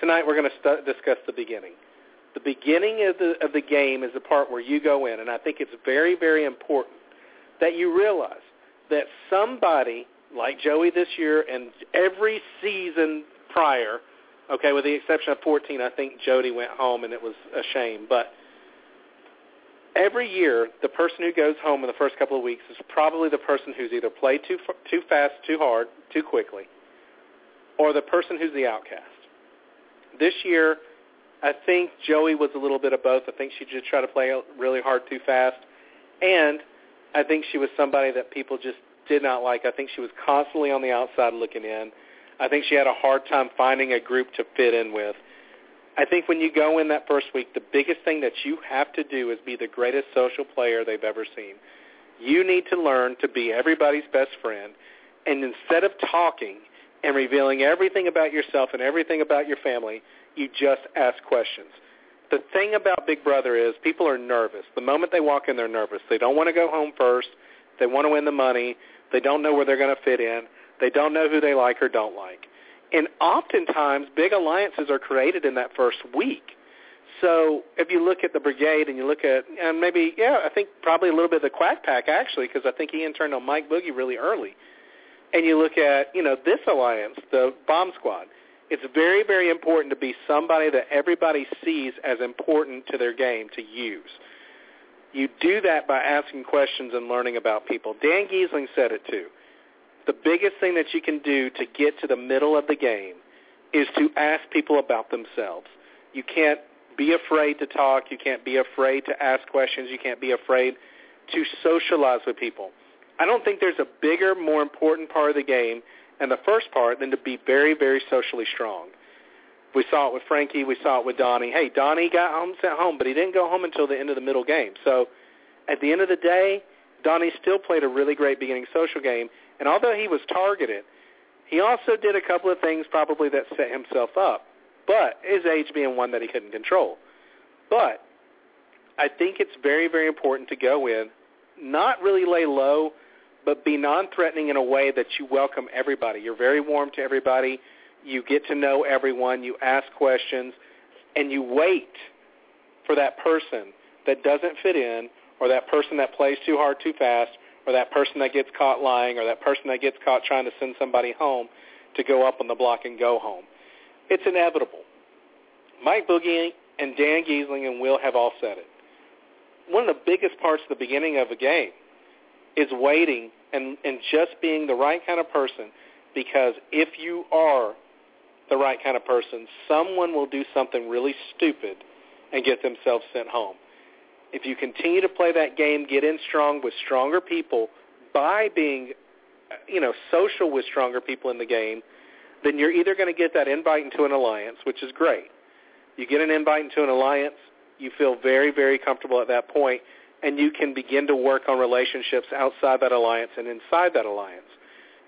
Tonight, we're going to st- discuss the beginning. The beginning of the, of the game is the part where you go in, and I think it's very, very important that you realize that somebody like Joey this year and every season prior, okay, with the exception of 14, I think Jody went home and it was a shame. But every year, the person who goes home in the first couple of weeks is probably the person who's either played too too fast, too hard, too quickly, or the person who's the outcast. This year, I think Joey was a little bit of both. I think she just tried to play really hard too fast, And I think she was somebody that people just did not like. I think she was constantly on the outside looking in. I think she had a hard time finding a group to fit in with. I think when you go in that first week, the biggest thing that you have to do is be the greatest social player they've ever seen. You need to learn to be everybody's best friend. And instead of talking and revealing everything about yourself and everything about your family, you just ask questions. The thing about Big Brother is people are nervous. The moment they walk in, they're nervous. They don't want to go home first. They want to win the money. They don't know where they're going to fit in. They don't know who they like or don't like. And oftentimes, big alliances are created in that first week. So if you look at the brigade and you look at, and maybe, yeah, I think probably a little bit of the Quack Pack actually, because I think he interned on Mike Boogie really early. And you look at, you know, this alliance, the Bomb Squad. It's very, very important to be somebody that everybody sees as important to their game to use. You do that by asking questions and learning about people. Dan Gheesling said it too. The biggest thing that you can do to get to the middle of the game is to ask people about themselves. You can't be afraid to talk. You can't be afraid to ask questions. You can't be afraid to socialize with people. I don't think there's a bigger, more important part of the game and the first part than to be very, very socially strong. We saw it with Frankie. We saw it with Donnie. Hey, Donnie got home sent home, but he didn't go home until the end of the middle game. So at the end of the day, Donnie still played a really great beginning social game. And although he was targeted, he also did a couple of things probably that set himself up. But his age being one that he couldn't control. But I think it's very, very important to go in, not really lay low, but be non-threatening in a way that you welcome everybody. You're very warm to everybody. You get to know everyone. You ask questions, and you wait for that person that doesn't fit in or that person that plays too hard too fast or that person that gets caught lying or that person that gets caught trying to send somebody home to go up on the block and go home. It's inevitable. Mike Boogie and Dan Gheesling and Will have all said it. One of the biggest parts of the beginning of a game is waiting and, and just being the right kind of person because if you are the right kind of person, someone will do something really stupid and get themselves sent home. If you continue to play that game, get in strong with stronger people by being, you know, social with stronger people in the game, then you're either going to get that invite into an alliance, which is great. You get an invite into an alliance, you feel very, very comfortable at that point, and you can begin to work on relationships outside that alliance and inside that alliance.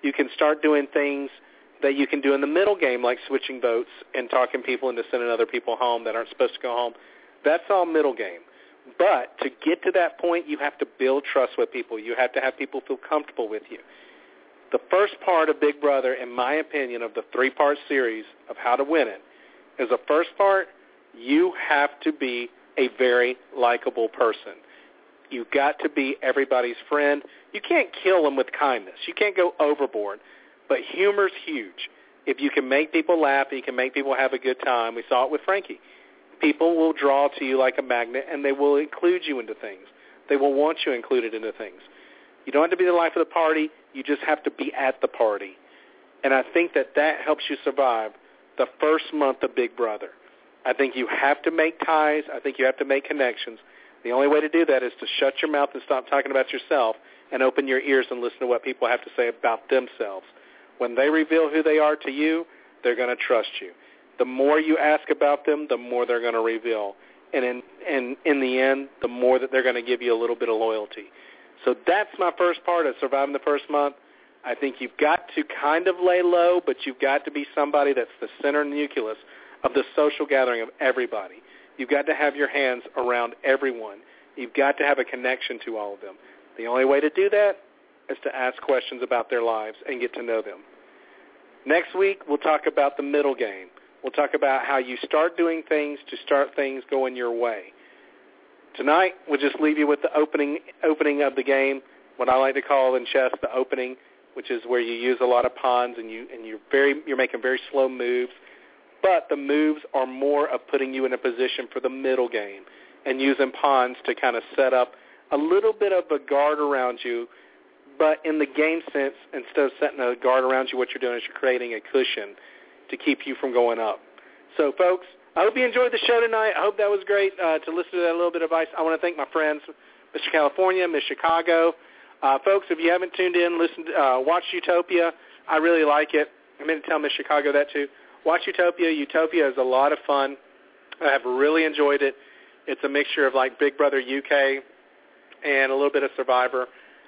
You can start doing things that you can do in the middle game, like switching votes and talking people into sending other people home that aren't supposed to go home. That's all middle game. But to get to that point, you have to build trust with people. You have to have people feel comfortable with you. The first part of Big Brother, in my opinion, of the three-part series of how to win it, is the first part, you have to be a very likable person. You've got to be everybody's friend. You can't kill them with kindness. You can't go overboard. But humor's huge. If you can make people laugh, you can make people have a good time. We saw it with Frankie. People will draw to you like a magnet, and they will include you into things. They will want you included into things. You don't have to be the life of the party. You just have to be at the party. And I think that that helps you survive the first month of Big Brother. I think you have to make ties. I think you have to make connections. The only way to do that is to shut your mouth and stop talking about yourself and open your ears and listen to what people have to say about themselves. When they reveal who they are to you, they're going to trust you. The more you ask about them, the more they're going to reveal. And in, in, in the end, the more that they're going to give you a little bit of loyalty. So that's my first part of surviving the first month. I think you've got to kind of lay low, but you've got to be somebody that's the center nucleus of the social gathering of everybody. You've got to have your hands around everyone. You've got to have a connection to all of them. The only way to do that is to ask questions about their lives and get to know them. Next week, we'll talk about the middle game. We'll talk about how you start doing things to start things going your way. Tonight, we'll just leave you with the opening opening of the game, what I like to call in chess the opening, which is where you use a lot of pawns and you and you're very you're making very slow moves, but the moves are more of putting you in a position for the middle game and using pawns to kind of set up a little bit of a guard around you, but in the game sense, instead of setting a guard around you, what you're doing is you're creating a cushion to keep you from going up. So, folks, I hope you enjoyed the show tonight. I hope that was great uh, to listen to that little bit of advice. I want to thank my friends, Mr. California, Miss Chicago. Uh, folks, if you haven't tuned in, listen, uh, watch Utopia. I really like it. I meant to tell Miss Chicago that too. Watch Utopia. Utopia is a lot of fun. I have really enjoyed it. It's a mixture of like Big Brother UK and a little bit of Survivor.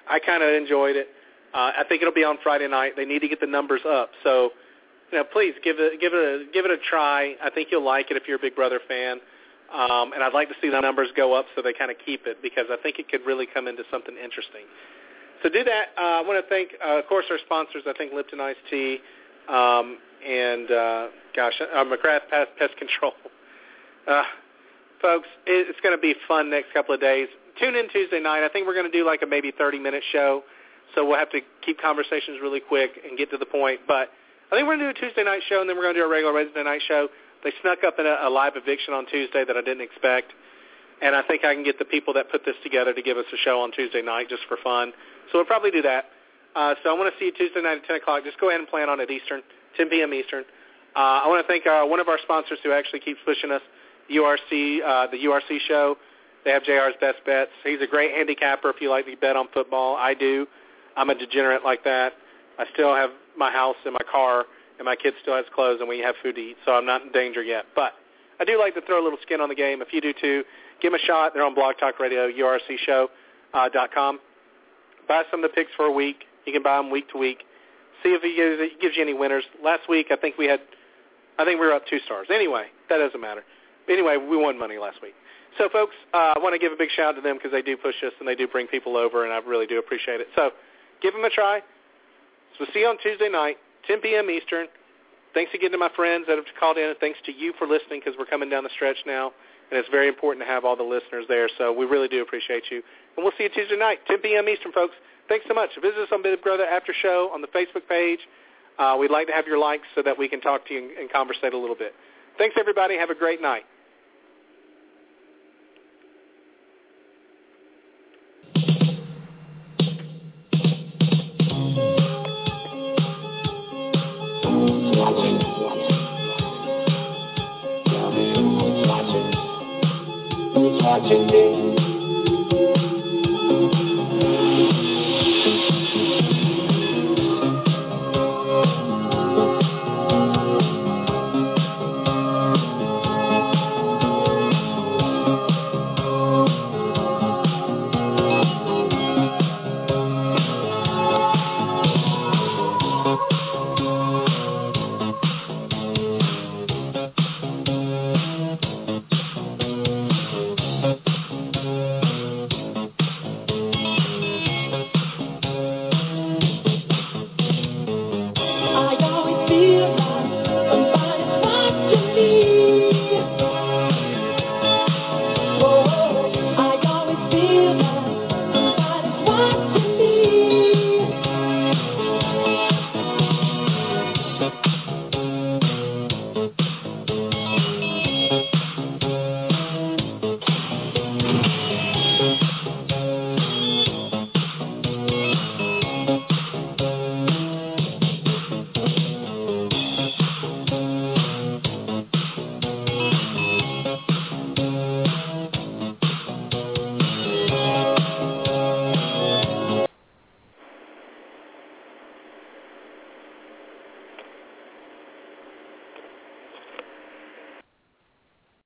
I kind of enjoyed it. Uh, I think it'll be on Friday night. They need to get the numbers up. So, you know, please give it give it a give it a try. I think you'll like it if you're a Big Brother fan. Um, and I'd like to see the numbers go up so they kind of keep it because I think it could really come into something interesting. So do that. Uh, I want to thank, uh, of course, our sponsors. I think Lipton Iced Tea um, and, uh, gosh, uh, McGrath Pest, Pest Control. Uh, folks, it, it's going to be fun next couple of days. Tune in Tuesday night. I think we're going to do like a maybe 30-minute show, so we'll have to keep conversations really quick and get to the point. But I think we're going to do a Tuesday night show, and then we're going to do a regular Wednesday night show. They snuck up in a, a live eviction on Tuesday that I didn't expect, and I think I can get the people that put this together to give us a show on Tuesday night just for fun. So we'll probably do that. Uh, so I want to see you Tuesday night at 10 o'clock. Just go ahead and plan on it Eastern, 10 p.m. Eastern. Uh, I want to thank uh, one of our sponsors who actually keeps pushing us, URC, uh, the URC show. They have JR's Best Bets. He's a great handicapper if you like to bet on football. I do. I'm a degenerate like that. I still have my house and my car, and my kid still has clothes, and we have food to eat, so I'm not in danger yet. But I do like to throw a little skin on the game. If you do too, give them a shot. They're on Blog Talk Radio, URCshow.com. Uh, buy some of the picks for a week. You can buy them week to week. See if he gives, it gives you any winners. Last week, I think we had, I think we were up two stars. Anyway, that doesn't matter. Anyway, we won money last week. So, folks, uh, I want to give a big shout out to them because they do push us and they do bring people over, and I really do appreciate it. So, give them a try. So, we'll see you on Tuesday night, 10 p.m. Eastern. Thanks again to my friends that have called in, and thanks to you for listening because we're coming down the stretch now, and it's very important to have all the listeners there. So, we really do appreciate you. And we'll see you Tuesday night, 10 p.m. Eastern, folks. Thanks so much. Visit us on Big Brother After Show on the Facebook page. Uh, we'd like to have your likes so that we can talk to you and, and conversate a little bit. Thanks, everybody. Have a great night. watching me.